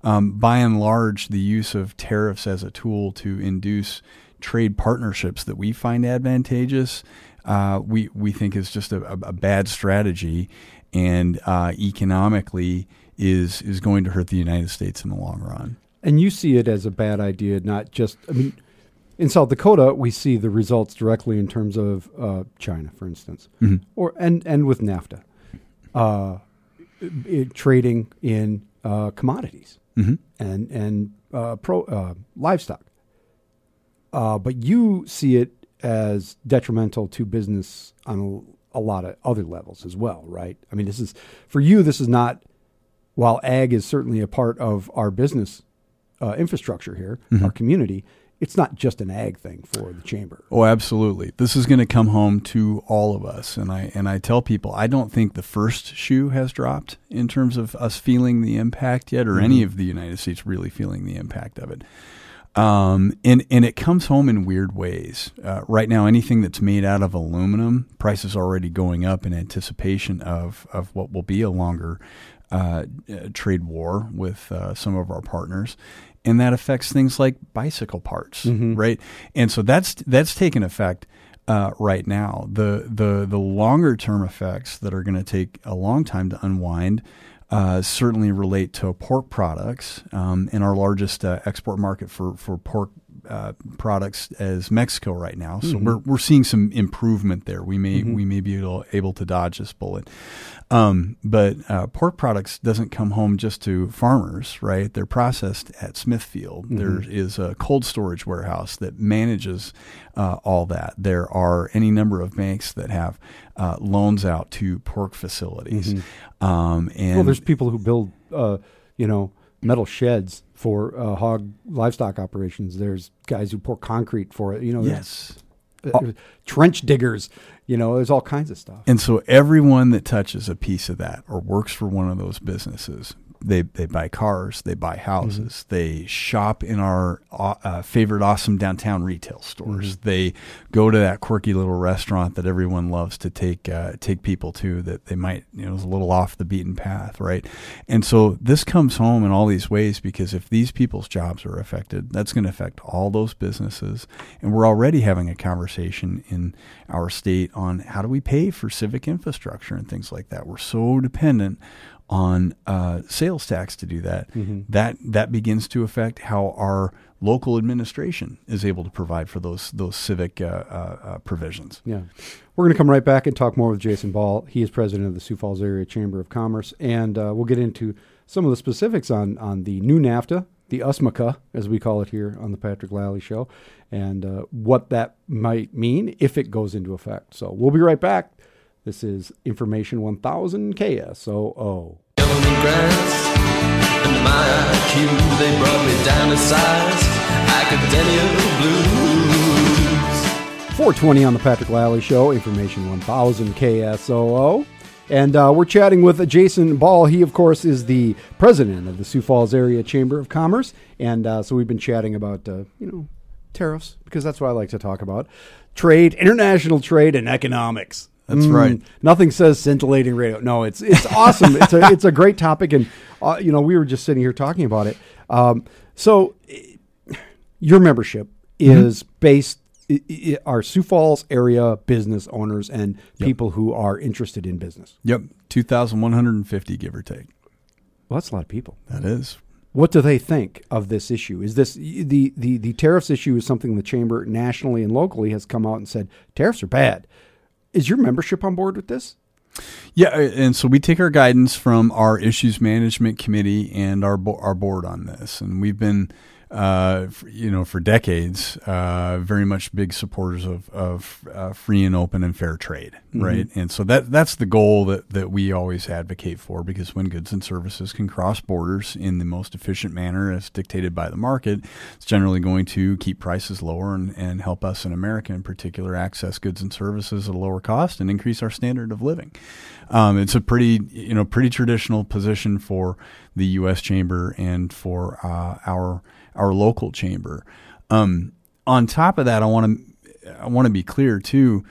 um, by and large, the use of tariffs as a tool to induce trade partnerships that we find advantageous, we we think is just a, a, bad strategy, and economically is is going to hurt the United States in the long run. And you see it as a bad idea, not just, I mean, in South Dakota, we see the results directly in terms of uh, China, for instance, or and and with NAFTA, uh, it, trading in uh, commodities and and uh, pro uh, livestock. Uh, but you see it as detrimental to business on a, a lot of other levels as well, right? I mean, this is for you. This is not. While ag is certainly a part of our business uh, infrastructure here, our community, it's not just an ag thing for the chamber. Oh, absolutely. This is going to come home to all of us, and I and I tell people I don't think the first shoe has dropped in terms of us feeling the impact yet, or any of the United States really feeling the impact of it. Um, and and it comes home in weird ways. Uh, right now, anything that's made out of aluminum, prices are already going up in anticipation of of what will be a longer uh, uh, trade war with uh, some of our partners, and that affects things like bicycle parts, right? And so that's that's taken effect uh, right now. The the the longer term effects that are going to take a long time to unwind. Uh, certainly relate to pork products, um, and our largest uh, export market for for pork uh, products as Mexico right now. So we're we're seeing some improvement there. We may we may be able, able to dodge this bullet, um, but uh, pork products doesn't come home just to farmers, right? They're processed at Smithfield. There is a cold storage warehouse that manages uh, all that. There are any number of banks that have uh, loans out to pork facilities, um, and Well, there's people who build, uh, you know, metal sheds for uh, hog livestock operations. There's guys who pour concrete for it. You know, yes. uh, trench diggers. You know, there's all kinds of stuff. And so everyone that touches a piece of that or works for one of those businesses, they, they buy cars, they buy houses, they shop in our uh, uh, favorite awesome downtown retail stores. They go to that quirky little restaurant that everyone loves to take uh, take people to that they might you know is a little off the beaten path, right? And so this comes home in all these ways because if these people's jobs are affected, that's going to affect all those businesses. And we're already having a conversation in our state on how do we pay for civic infrastructure and things like that. We're so dependent on uh, sales tax to do that. That that begins to affect how our local administration is able to provide for those those civic uh, uh, uh, provisions. Yeah. We're going to come right back and talk more with Jason Ball. He is president of the Sioux Falls Area Chamber of Commerce, and uh, we'll get into some of the specifics on, on the new NAFTA, the USMCA, as we call it here on the Patrick Lalley Show, and uh, what that might mean if it goes into effect. So we'll be right back. This is Information 1000 KSOO. Yellow and my IQ, they brought me down to size. Academia blues. 420 on the Patrick Lalley Show, Information 1000 KSOO. And uh, we're chatting with Jason Ball. He, of course, is the president of the Sioux Falls Area Chamber of Commerce. And uh, so we've been chatting about, uh, you know, tariffs, because that's what I like to talk about trade, international trade, and economics. That's right. Nothing says scintillating radio. No, it's it's awesome. it's a it's a great topic, and uh, you know we were just sitting here talking about it. Um, so, eh, your membership is based i- i- are Sioux Falls area business owners and people who are interested in business. Yep, two thousand one hundred and fifty, give or take. Well, that's a lot of people. That is. What do they think of this issue? Is this the the the tariffs issue is something the chamber nationally and locally has come out and said tariffs are bad. Is your membership on board with this? Yeah, and so we take our guidance from our issues management committee and our our board on this, and we've been, uh, you know, for decades, uh, very much big supporters of of uh, free and open and fair trade, right? And so that that's the goal that that we always advocate for, because when goods and services can cross borders in the most efficient manner as dictated by the market, it's generally going to keep prices lower and, and help us in America in particular access goods and services at a lower cost and increase our standard of living. Um, it's a pretty you know pretty traditional position for the U.S. Chamber and for uh, our our local chamber. Um, on top of that, I want to I want to be clear too.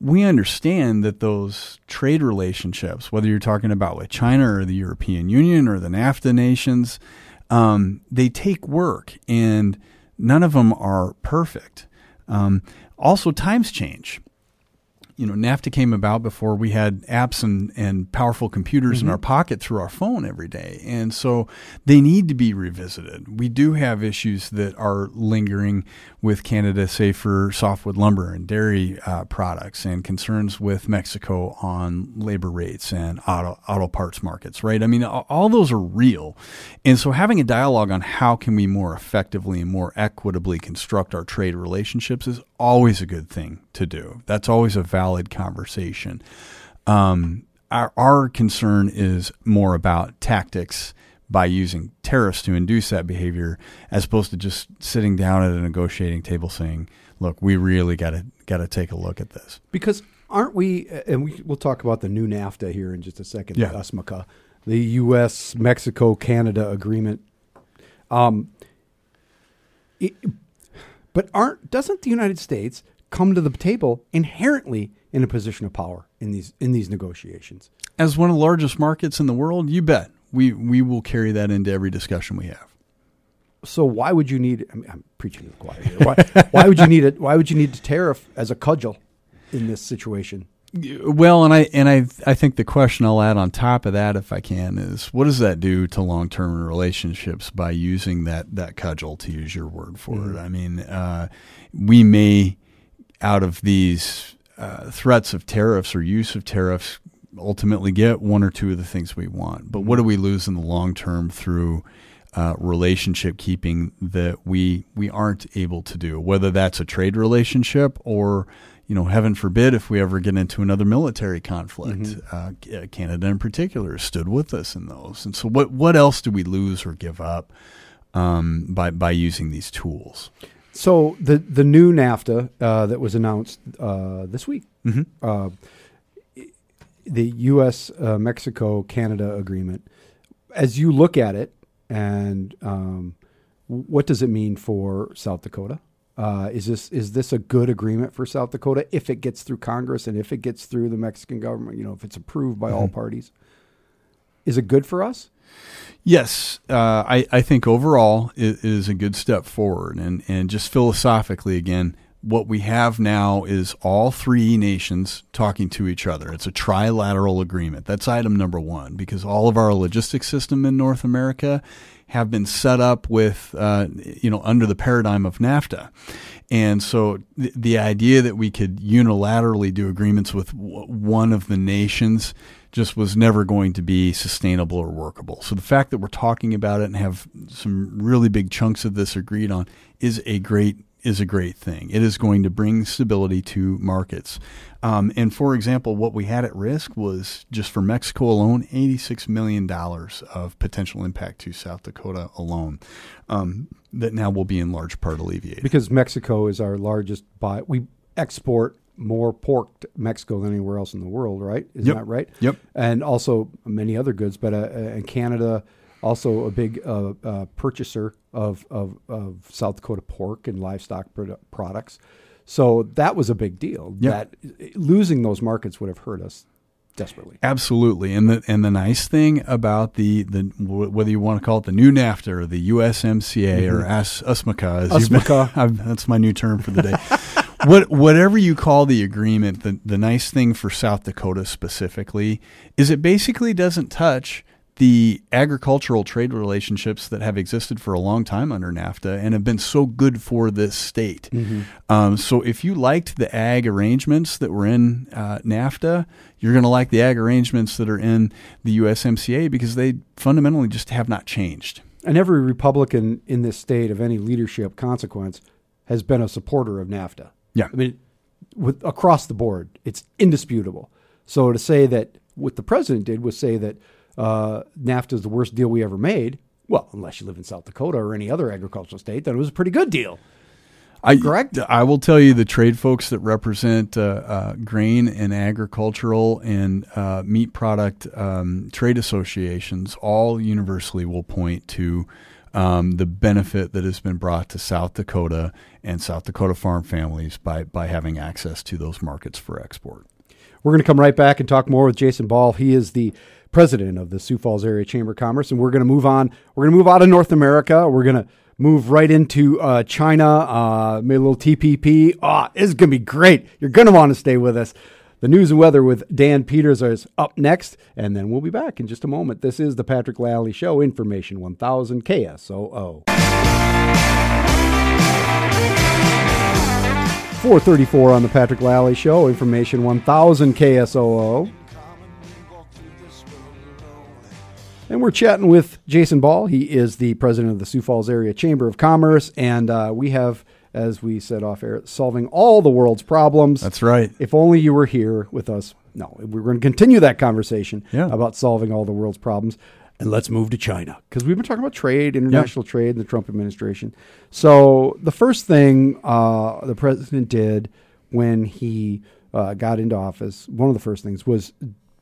We understand that those trade relationships, whether you're talking about with China or the European Union or the NAFTA nations, um, they take work, and none of them are perfect. Um, also, times change you know, NAFTA came about before we had apps and, and powerful computers in mm-hmm. our pocket through our phone every day. And so they need to be revisited. We do have issues that are lingering with Canada safer softwood lumber and dairy uh, products and concerns with Mexico on labor rates and auto, auto parts markets, right? I mean, all those are real. And so having a dialogue on how can we more effectively and more equitably construct our trade relationships is always a good thing to do. That's always a valid conversation. Um, our, our concern is more about tactics by using tariffs to induce that behavior, as opposed to just sitting down at a negotiating table saying, "Look, we really got to got to take a look at this." Because aren't we? And we, we'll talk about the new NAFTA here in just a second. Yeah. The USMCA, the U.S. Mexico Canada agreement. Um, it- but aren't doesn't the United States come to the table inherently in a position of power in these in these negotiations? As one of the largest markets in the world, you bet we we will carry that into every discussion we have. So why would you need? I mean, I'm preaching to the choir here. Why, why would you need it? Why would you need a tariff as a cudgel in this situation? Well, and I and I I think the question I'll add on top of that, if I can, is what does that do to long term relationships by using that that cudgel to use your word for it? I mean, uh, we may out of these uh, threats of tariffs or use of tariffs ultimately get one or two of the things we want, but what do we lose in the long term through? Uh, relationship keeping that we we aren't able to do, whether that's a trade relationship or you know, heaven forbid if we ever get into another military conflict. Uh, Canada, in particular, stood with us in those. And so, what what else do we lose or give up um, by by using these tools? So the the new NAFTA uh, that was announced uh, this week, uh, the U.S. Uh, Mexico Canada agreement. As you look at it, and um, what does it mean for South Dakota? Uh, is this is this a good agreement for South Dakota if it gets through Congress and if it gets through the Mexican government? You know, if it's approved by all parties, is it good for us? Yes, uh, I, I think overall it is a good step forward. And, and just philosophically, again, what we have now is all three nations talking to each other. It's a trilateral agreement. That's item number one, because all of our logistics system in North America have been set up with, uh, you know, under the paradigm of NAFTA. And so the, the idea that we could unilaterally do agreements with w- one of the nations just was never going to be sustainable or workable. So the fact that we're talking about it and have some really big chunks of this agreed on is a great is a great thing. It is going to bring stability to markets. Um, and for example, what we had at risk was just for Mexico alone, $86 million of potential impact to South Dakota alone um, that now will be in large part alleviated. because Mexico is our largest buy. We export more pork to Mexico than anywhere else in the world, right? Isn't Yep. that right? Yep. And also many other goods, but uh, uh, and Canada also a big uh, uh, purchaser of, of of South Dakota pork and livestock produ- products. So that was a big deal. That losing those markets would have hurt us desperately. Absolutely, and the and the nice thing about the the whether you want to call it the new NAFTA or the USMCA or AS, USMCA, as you've been- USMCA. That's my new term for the day. what whatever you call the agreement, the the nice thing for South Dakota specifically is it basically doesn't touch the agricultural trade relationships that have existed for a long time under NAFTA and have been so good for this state. Um, so if you liked the ag arrangements that were in uh, NAFTA, you're going to like the ag arrangements that are in the USMCA because they fundamentally just have not changed. And every Republican in this state of any leadership consequence has been a supporter of NAFTA. Yeah. I mean, with across the board, it's indisputable. So to say that what the president did was say that uh, NAFTA is the worst deal we ever made. Well, unless you live in South Dakota or any other agricultural state, then it was a pretty good deal. I, Correct? I will tell you the trade folks that represent uh, uh, grain and agricultural and uh, meat product um, trade associations all universally will point to um, the benefit that has been brought to South Dakota and South Dakota farm families by, by having access to those markets for export. We're going to come right back and talk more with Jason Ball. He is the president of the Sioux Falls Area Chamber of Commerce, and we're going to move on. We're going to move out of North America. We're going to move right into uh, China, uh, maybe a little TPP. Ah, it's going to be great. You're going to want to stay with us. The news and weather with Dan Peters is up next, and then we'll be back in just a moment. This is the Patrick Lalley Show, Information 1000 KSOO. 434 on the Patrick Lalley Show, Information 1000 KSOO. And we're chatting with Jason Ball. He is the president of the Sioux Falls Area Chamber of Commerce. And uh, we have, as we said off air, solving all the world's problems. That's right. If only you were here with us. No, we're going to continue that conversation Yeah. about solving all the world's problems. And let's move to China because we've been talking about trade, international trade, and the Trump administration. So the first thing uh, the president did when he uh, got into office, one of the first things was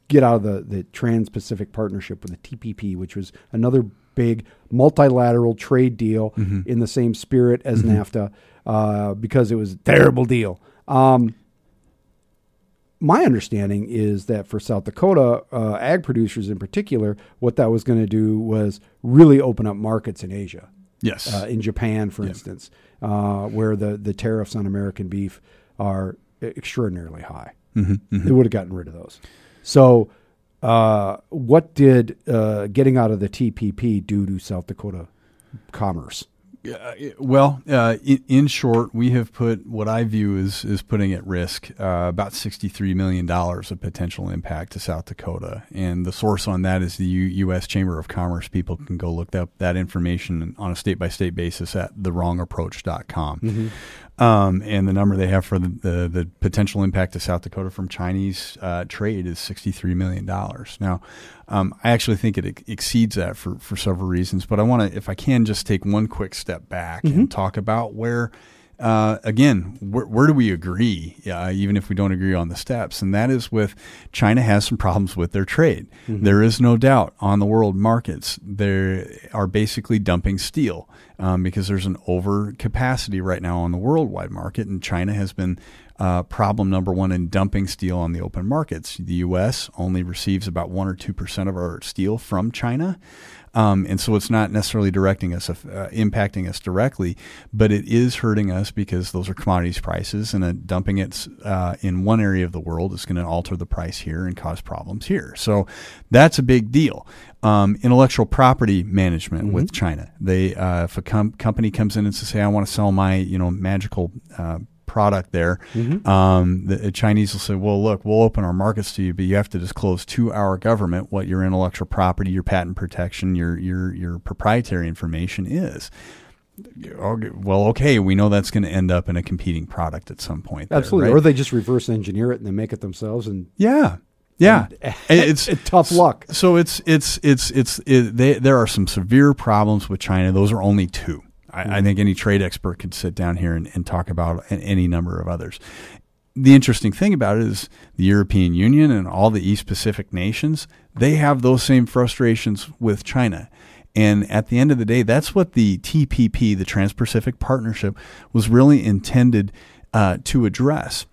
get out of the, the Trans-Pacific Partnership with the TPP, which was another big multilateral trade deal in the same spirit as NAFTA uh, because it was a terrible deal. Um, my understanding is that for South Dakota uh, ag producers in particular, what that was going to do was really open up markets in Asia, Yes. uh, in Japan, for instance, uh, where the, the tariffs on American beef are extraordinarily high. Mm-hmm, They would have gotten rid of those. So, uh, what did uh, getting out of the TPP do to South Dakota commerce? Uh, well, uh, in, in short, we have put what I view as is putting at risk uh, about sixty-three million dollars of potential impact to South Dakota, and the source on that is the U- U.S. Chamber of Commerce. People can go look up that information on a state-by-state basis at thewrongapproach.com. Um, and the number they have for the, the, the potential impact to South Dakota from Chinese uh, trade is $63 million. Now, um, I actually think it ex- exceeds that for, for several reasons, but I want to, if I can, just take one quick step back and talk about where, uh, again, where, where do we agree, uh, even if we don't agree on the steps? And that is with China has some problems with their trade. There is no doubt on the world markets, they are basically dumping steel um, because there's an overcapacity right now on the worldwide market, and China has been uh, problem number one in dumping steel on the open markets. The U.S. only receives about one or two percent of our steel from China. Um, and so it's not necessarily directing us, uh, impacting us directly, but it is hurting us because those are commodities prices, and uh, dumping it uh, in one area of the world is going to alter the price here and cause problems here. So that's a big deal. Um, intellectual property management with China. They, uh, if a com- company comes in and says, "Hey, I want to sell my, you know, magical." Product there. Um, the Chinese will say, well, look, we'll open our markets to you, but you have to disclose to our government what your intellectual property, your patent protection, your, your, your proprietary information is. Well, okay, we know that's going to end up in a competing product at some point. there, Absolutely. right? Or they just reverse engineer it and then make it themselves. And Yeah, yeah. it's tough luck. So it's it's it's it's it, they, there are some severe problems with China. Those are only two. I, I think any trade expert could sit down here and, and talk about any number of others. The interesting thing about it is the European Union and all the East Pacific nations, they have those same frustrations with China. And at the end of the day, that's what the TPP, the Trans Pacific Partnership, was really intended uh, to address.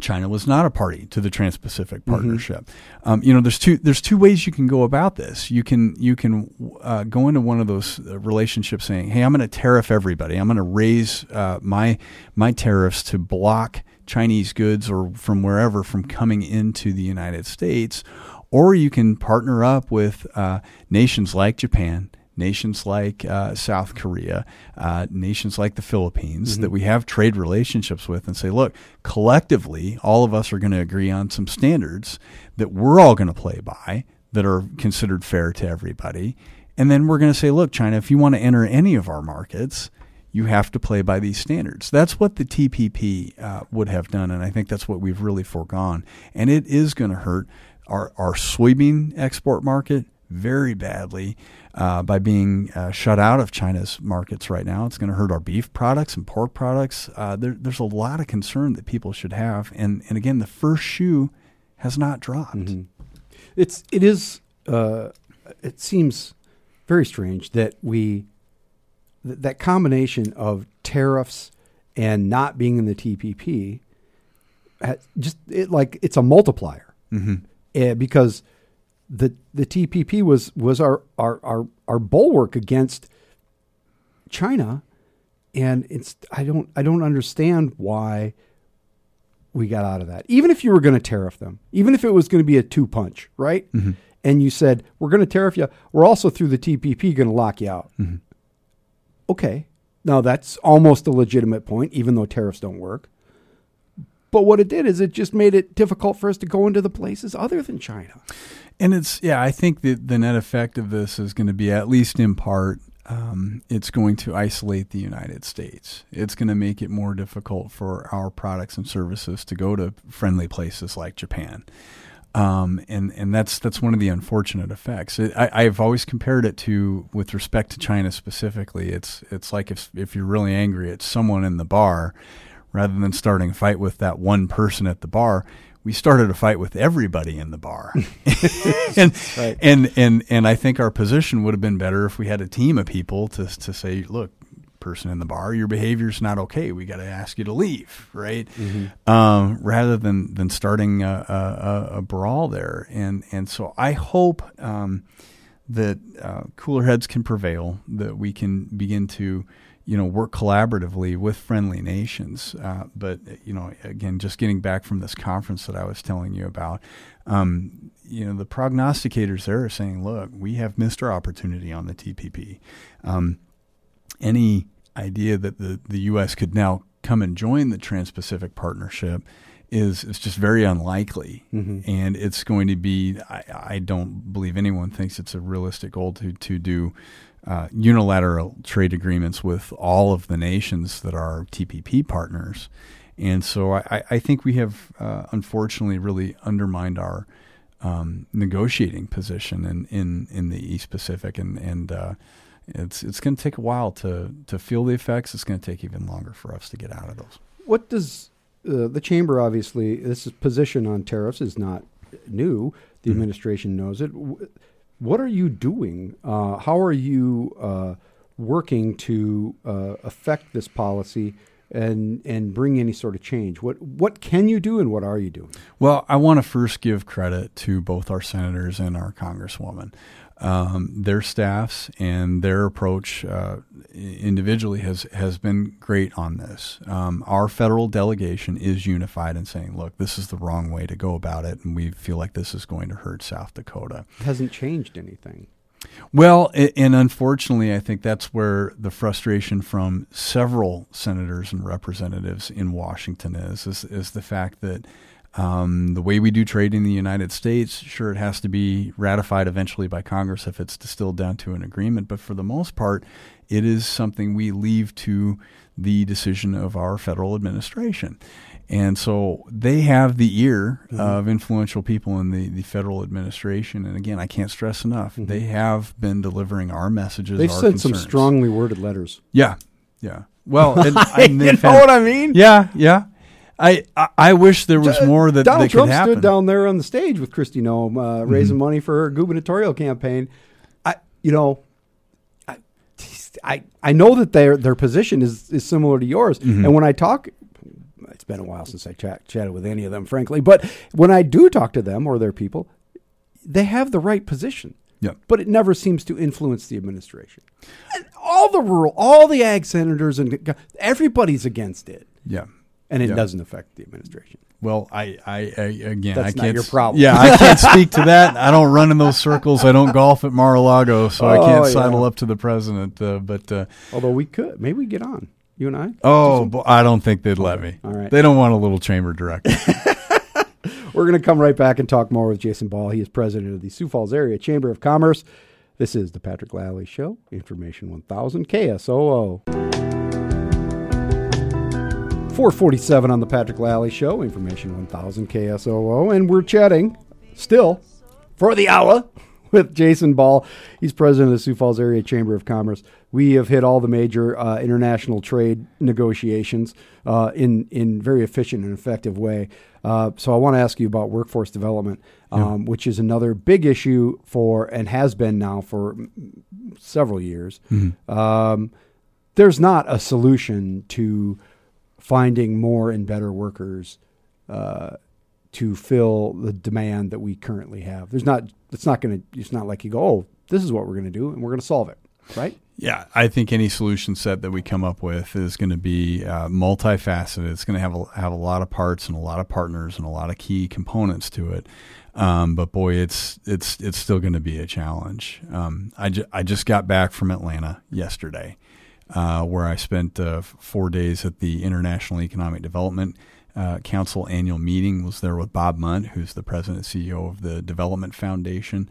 China was not a party to the Trans-Pacific Partnership. Um, you know, there's two there's two ways you can go about this. You can you can uh, go into one of those uh, relationships saying, "Hey, I'm going to tariff everybody. I'm going to raise uh, my my tariffs to block Chinese goods or from wherever from coming into the United States." Or you can partner up with uh, nations like Japan, nations like uh, South Korea, uh, nations like the Philippines that we have trade relationships with and say, look, collectively, all of us are going to agree on some standards that we're all going to play by that are considered fair to everybody. And then we're going to say, look, China, if you want to enter any of our markets, you have to play by these standards. That's what the TPP uh, would have done, and I think that's what we've really foregone. And it is going to hurt our, our soybean export market very badly uh, by being uh, shut out of China's markets right now. It's going to hurt our beef products and pork products. Uh, there, there's a lot of concern that people should have, and and again, the first shoe has not dropped. It's it is uh, it seems very strange that we th- that combination of tariffs and not being in the TPP just it like it's a multiplier mm-hmm. because the the TPP was was our our our, our bulwark against China and it's I don't I don't understand why we got out of that. Even if you were going to tariff them, even if it was going to be a two punch, right? Mm-hmm. And you said we're going to tariff you, we're also through the TPP going to lock you out. Mm-hmm. Okay, now that's almost a legitimate point, even though tariffs don't work. But what it did is it just made it difficult for us to go into the places other than China. And it's yeah, I think that the net effect of this is going to be at least in part, um, it's going to isolate the United States. It's going to make it more difficult for our products and services to go to friendly places like Japan. Um, and and that's that's one of the unfortunate effects. It, I, I've always compared it to, with respect to China specifically, it's it's like if if you're really angry at someone in the bar, rather than starting a fight with that one person at the bar, we started a fight with everybody in the bar. and, and and and I think our position would have been better if we had a team of people to to say, look, person in the bar, your behavior's not okay. We got to ask you to leave, right? Um, rather than than starting a, a, a- a brawl there. And and so I hope. Um, that uh, cooler heads can prevail, that we can begin to, you know, work collaboratively with friendly nations. Uh, but you know, again, just getting back from this conference that I was telling you about, um, you know, the prognosticators there are saying, look, we have missed our opportunity on the TPP. Um, any idea that the, the U.S. could now come and join the Trans-Pacific Partnership is is just very unlikely, and it's going to be. I, I don't believe anyone thinks it's a realistic goal to to do uh, unilateral trade agreements with all of the nations that are TPP partners, and so I, I- think we have uh, unfortunately really undermined our um, negotiating position in, in, in the East Pacific, and and uh, it's it's going to take a while to to feel the effects. It's going to take even longer for us to get out of those. What does uh, the chamber obviously this is position on tariffs is not new. The administration knows it. Wh- What are you doing? Uh, how are you uh, working to uh, affect this policy and and bring any sort of change? What what can you do and what are you doing? Well, I want to first give credit to both our senators and our congresswoman. Um, their staffs and their approach uh, individually has has been great on this. Um, our federal delegation is unified in saying, "Look, this is the wrong way to go about it, and we feel like this is going to hurt South Dakota." It hasn't changed anything. Well, and unfortunately, I think that's where the frustration from several senators and representatives in Washington is is, is the fact that um, the way we do trade in the United States, sure, it has to be ratified eventually by Congress if it's distilled down to an agreement. But for the most part, it is something we leave to the decision of our federal administration. And so they have the ear Mm-hmm. of influential people in the, the federal administration. And again, I can't stress enough, they have been delivering our messages. Mm-hmm. They've our sent some strongly worded letters. Yeah, yeah. Well, you know what I mean? Yeah, yeah. I, I I wish there was Uh, more that, Donald that Trump stood down there on the stage with Kristi Noem, uh, Mm-hmm. raising money for her gubernatorial campaign. I, you know, I, I, I know that their their position is is similar to yours, Mm-hmm. and when I talk. It's been a while since I chat, chatted with any of them, frankly. But when I do talk to them or their people, they have the right position. Yeah. But it never seems to influence the administration. And all the rural, all the ag senators, and everybody's against it, Yeah. And it Yeah. doesn't affect the administration. Well, I, I, I again, That's I not can't. your problem. Yeah, I can't speak to that. I don't run in those circles. I don't golf at Mar-a-Lago, so I Oh, can't yeah. sidle up to the president. Uh, but uh, Although we could, maybe we get on you and I. oh, I don't think they'd let me. All right. They don't want a little chamber director. We're going to come right back and talk more with Jason Ball. He is president of the Sioux Falls Area Chamber of Commerce. This is the Patrick Lalley Show, Information 1000 KSOO. 447 on the Patrick Lalley Show, Information 1000 KSOO, and we're chatting still for the hour with Jason Ball. He's president of the Sioux Falls Area Chamber of Commerce. We have hit all the major uh, international trade negotiations uh, in in very efficient and effective way. Uh, so I want to ask you about workforce development, um, which is another big issue for and has been now for several years. Um, there's not a solution to finding more and better workers uh, to fill the demand that we currently have. There's not. It's not going to. It's not like you go. Oh, this is what we're going to do, and we're going to solve it. right? Yeah, I think any solution set that we come up with is going to be uh, multifaceted. It's going to have a, have a lot of parts and a lot of partners and a lot of key components to it. Um, but boy, it's it's it's still going to be a challenge. Um, I, ju- I just got back from Atlanta yesterday, uh, where I spent uh, four days at the International Economic Development uh, Council annual meeting. Was there with Bob Mundt, who's the president and CEO of the Development Foundation.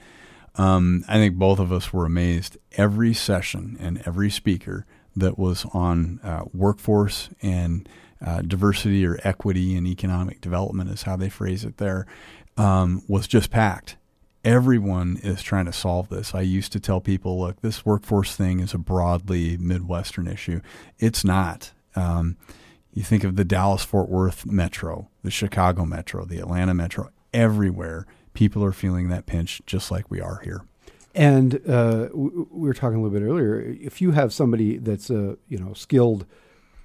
Um, I think both of us were amazed. Every session and every speaker that was on uh, workforce and uh, diversity or equity and economic development is how they phrase it there um, was just packed. Everyone is trying to solve this. I used to tell people, look, this workforce thing is a broadly Midwestern issue. It's not. Um, you think of the Dallas Fort Worth metro, the Chicago metro, the Atlanta metro, everywhere people are feeling that pinch just like we are here. And uh, we were talking a little bit earlier. If you have somebody that's a you know skilled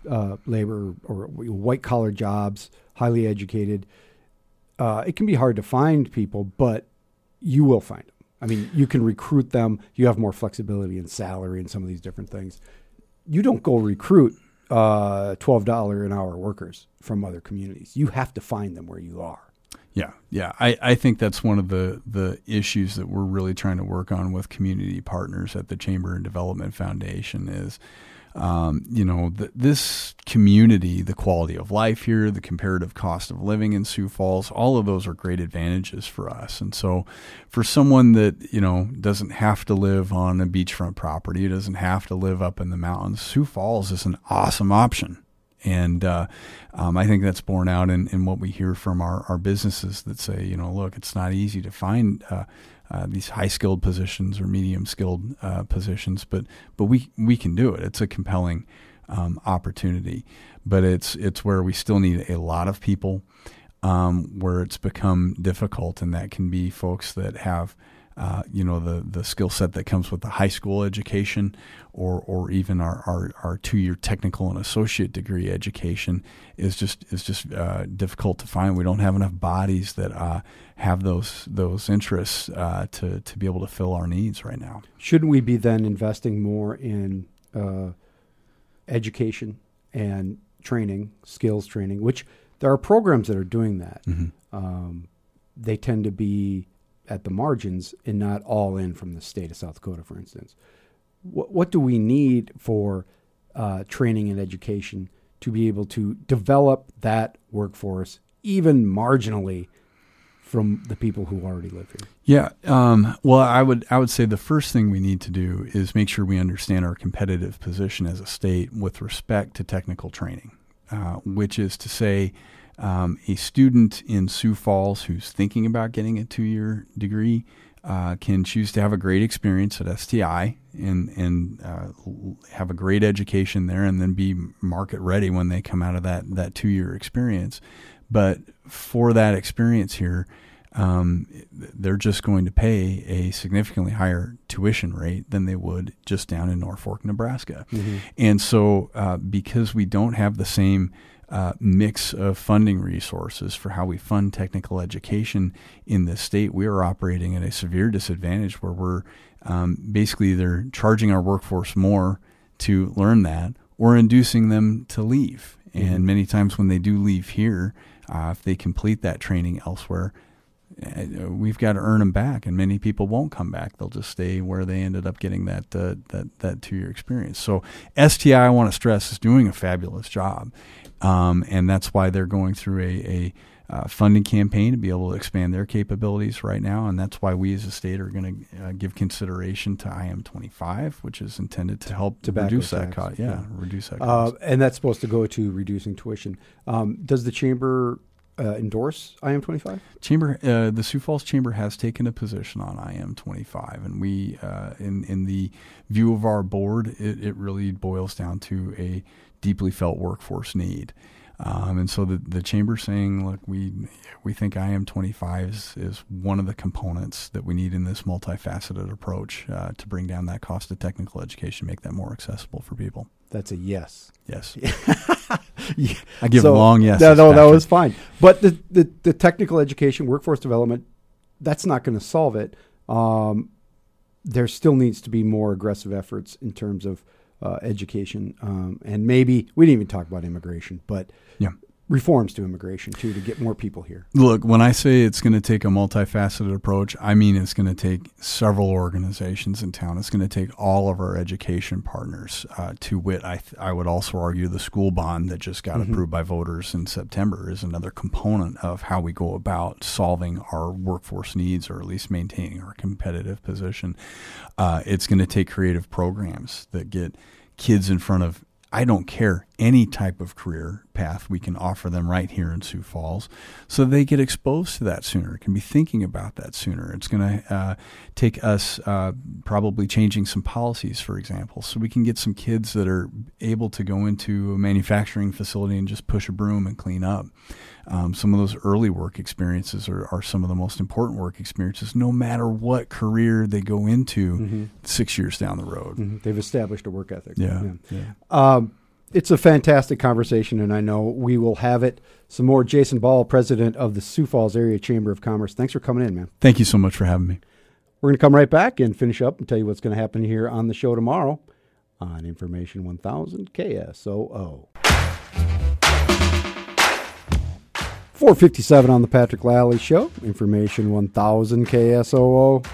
uh, labor or white collar jobs, highly educated, uh, it can be hard to find people, but you will find them. I mean, you can recruit them. You have more flexibility in salary and some of these different things. You don't go recruit uh, twelve dollar an hour workers from other communities. You have to find them where you are. Yeah, yeah. I, I think that's one of the, the issues that we're really trying to work on with community partners at the Chamber and Development Foundation is, um, you know, th- this community, the quality of life here, the comparative cost of living in Sioux Falls, all of those are great advantages for us. And so for someone that, you know, doesn't have to live on a beachfront property, doesn't have to live up in the mountains, Sioux Falls is an awesome option. And uh, um, I think that's borne out in, in what we hear from our, our businesses that say, you know, look, it's not easy to find uh, uh, these high skilled positions or medium skilled uh, positions, but but we we can do it. It's a compelling um, opportunity, but it's it's where we still need a lot of people, um, where it's become difficult, and that can be folks that have. Uh, you know the the skill set that comes with the high school education, or or even our our, our two year technical and associate degree education is just is just uh, difficult to find. We don't have enough bodies that uh, have those those interests uh, to to be able to fill our needs right now. Shouldn't we be then investing more in uh, education and training, skills training? Which there are programs that are doing that. Um, they tend to be at the margins and not all in from the state of South Dakota, for instance. What, what do we need for uh, training and education to be able to develop that workforce even marginally from the people who already live here? Yeah. Um, well, I would I would say the first thing we need to do is make sure we understand our competitive position as a state with respect to technical training, uh, which is to say, um, a student in Sioux Falls who's thinking about getting a two year degree uh, can choose to have a great experience at STI and and uh, have a great education there, and then be market ready when they come out of that that two year experience. But for that experience here, um, they're just going to pay a significantly higher tuition rate than they would just down in Norfolk, Nebraska. And so, uh, because we don't have the same uh, mix of funding resources for how we fund technical education in this state, we are operating at a severe disadvantage where we're um, basically either charging our workforce more to learn that or inducing them to leave. And many times when they do leave here, uh, if they complete that training elsewhere, we've got to earn them back, and many people won't come back. They'll just stay where they ended up getting that uh, that that two year experience. So STI, I want to stress, is doing a fabulous job, um, and that's why they're going through a, a uh, funding campaign to be able to expand their capabilities right now, and that's why we as a state are going to uh, give consideration to IM twenty five, which is intended to help Tobacco reduce that cost. Yeah, yeah. reduce that Uh, cost. and that's supposed to go to reducing tuition. Um, does the chamber uh, endorse IM twenty five? Chamber, uh, the Sioux Falls Chamber has taken a position on IM twenty five, and we, uh, in in the view of our board, it, it really boils down to a deeply felt workforce need. Um, and so the the chamber saying, look, we we think IM twenty five is, is one of the components that we need in this multifaceted approach uh, to bring down that cost of technical education, make that more accessible for people. That's a yes. Yes, Yeah. I give So- long yeses. No, no, that was fine. But the, the, the technical education, workforce development, that's not going to solve it. Um, there still needs to be more aggressive efforts in terms of uh, education, um, and maybe we didn't even talk about immigration, but Yeah. Reforms to immigration too to get more people here. Look, when I say it's going to take a multifaceted approach, I mean it's going to take several organizations in town. It's going to take all of our education partners. Uh, to wit, I, th- I would also argue the school bond that just got approved by voters in September is another component of how we go about solving our workforce needs or at least maintaining our competitive position. Uh, it's going to take creative programs that get kids in front of I don't care any type of career path we can offer them right here in Sioux Falls, so they get exposed to that sooner. Can be thinking about that sooner. It's going to uh, take us uh, probably changing some policies, for example, so we can get some kids that are able to go into a manufacturing facility and just push a broom and clean up. Um, some of those early work experiences are, are some of the most important work experiences, no matter what career they go into six years down the road. They've established a work ethic. Yeah, yeah. Um, it's a fantastic conversation, and I know we will have it some more. Jason Ball, president of the Sioux Falls Area Chamber of Commerce. Thanks for coming in, man. Thank you so much for having me. We're going to come right back and finish up and tell you what's going to happen here on the show tomorrow on Information 1000 KSOO. 457 on the Patrick Lalley Show. Information 1000 KSOO.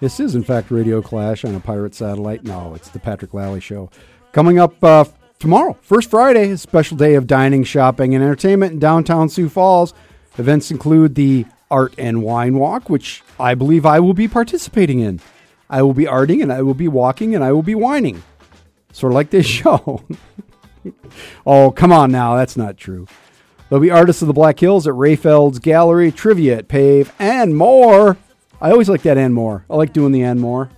This is, in fact, Radio Clash on a pirate satellite. No, it's the Patrick Lalley Show. Coming up uh, tomorrow, first Friday, a special day of dining, shopping, and entertainment in downtown Sioux Falls. Events include the Art and Wine Walk, which I believe I will be participating in. I will be arting, and I will be walking, and I will be whining. Sort of like this show. oh, come on now. That's not true. There'll be artists of the Black Hills at Rayfeld's Gallery, trivia at Pave, and more. I always like that and more. I like doing the and more.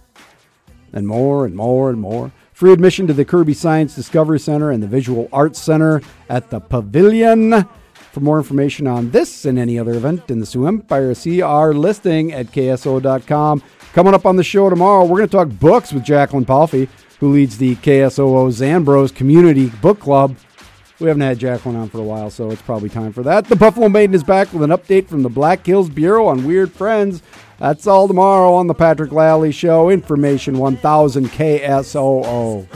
And more and more and more. Free admission to the Kirby Science Discovery Center and the Visual Arts Center at the Pavilion. For more information on this and any other event in the Sioux Empire, see our listing at KSOO.com. Coming up on the show tomorrow, we're going to talk books with Jacqueline Palfy, who leads the KSOO Zambros Community Book Club. We haven't had Jacqueline on for a while, so it's probably time for that. The Buffalo Maiden is back with an update from the Black Hills Bureau on Weird Friends. That's all tomorrow on the Patrick Lalley Show. Information 1000 KSOO.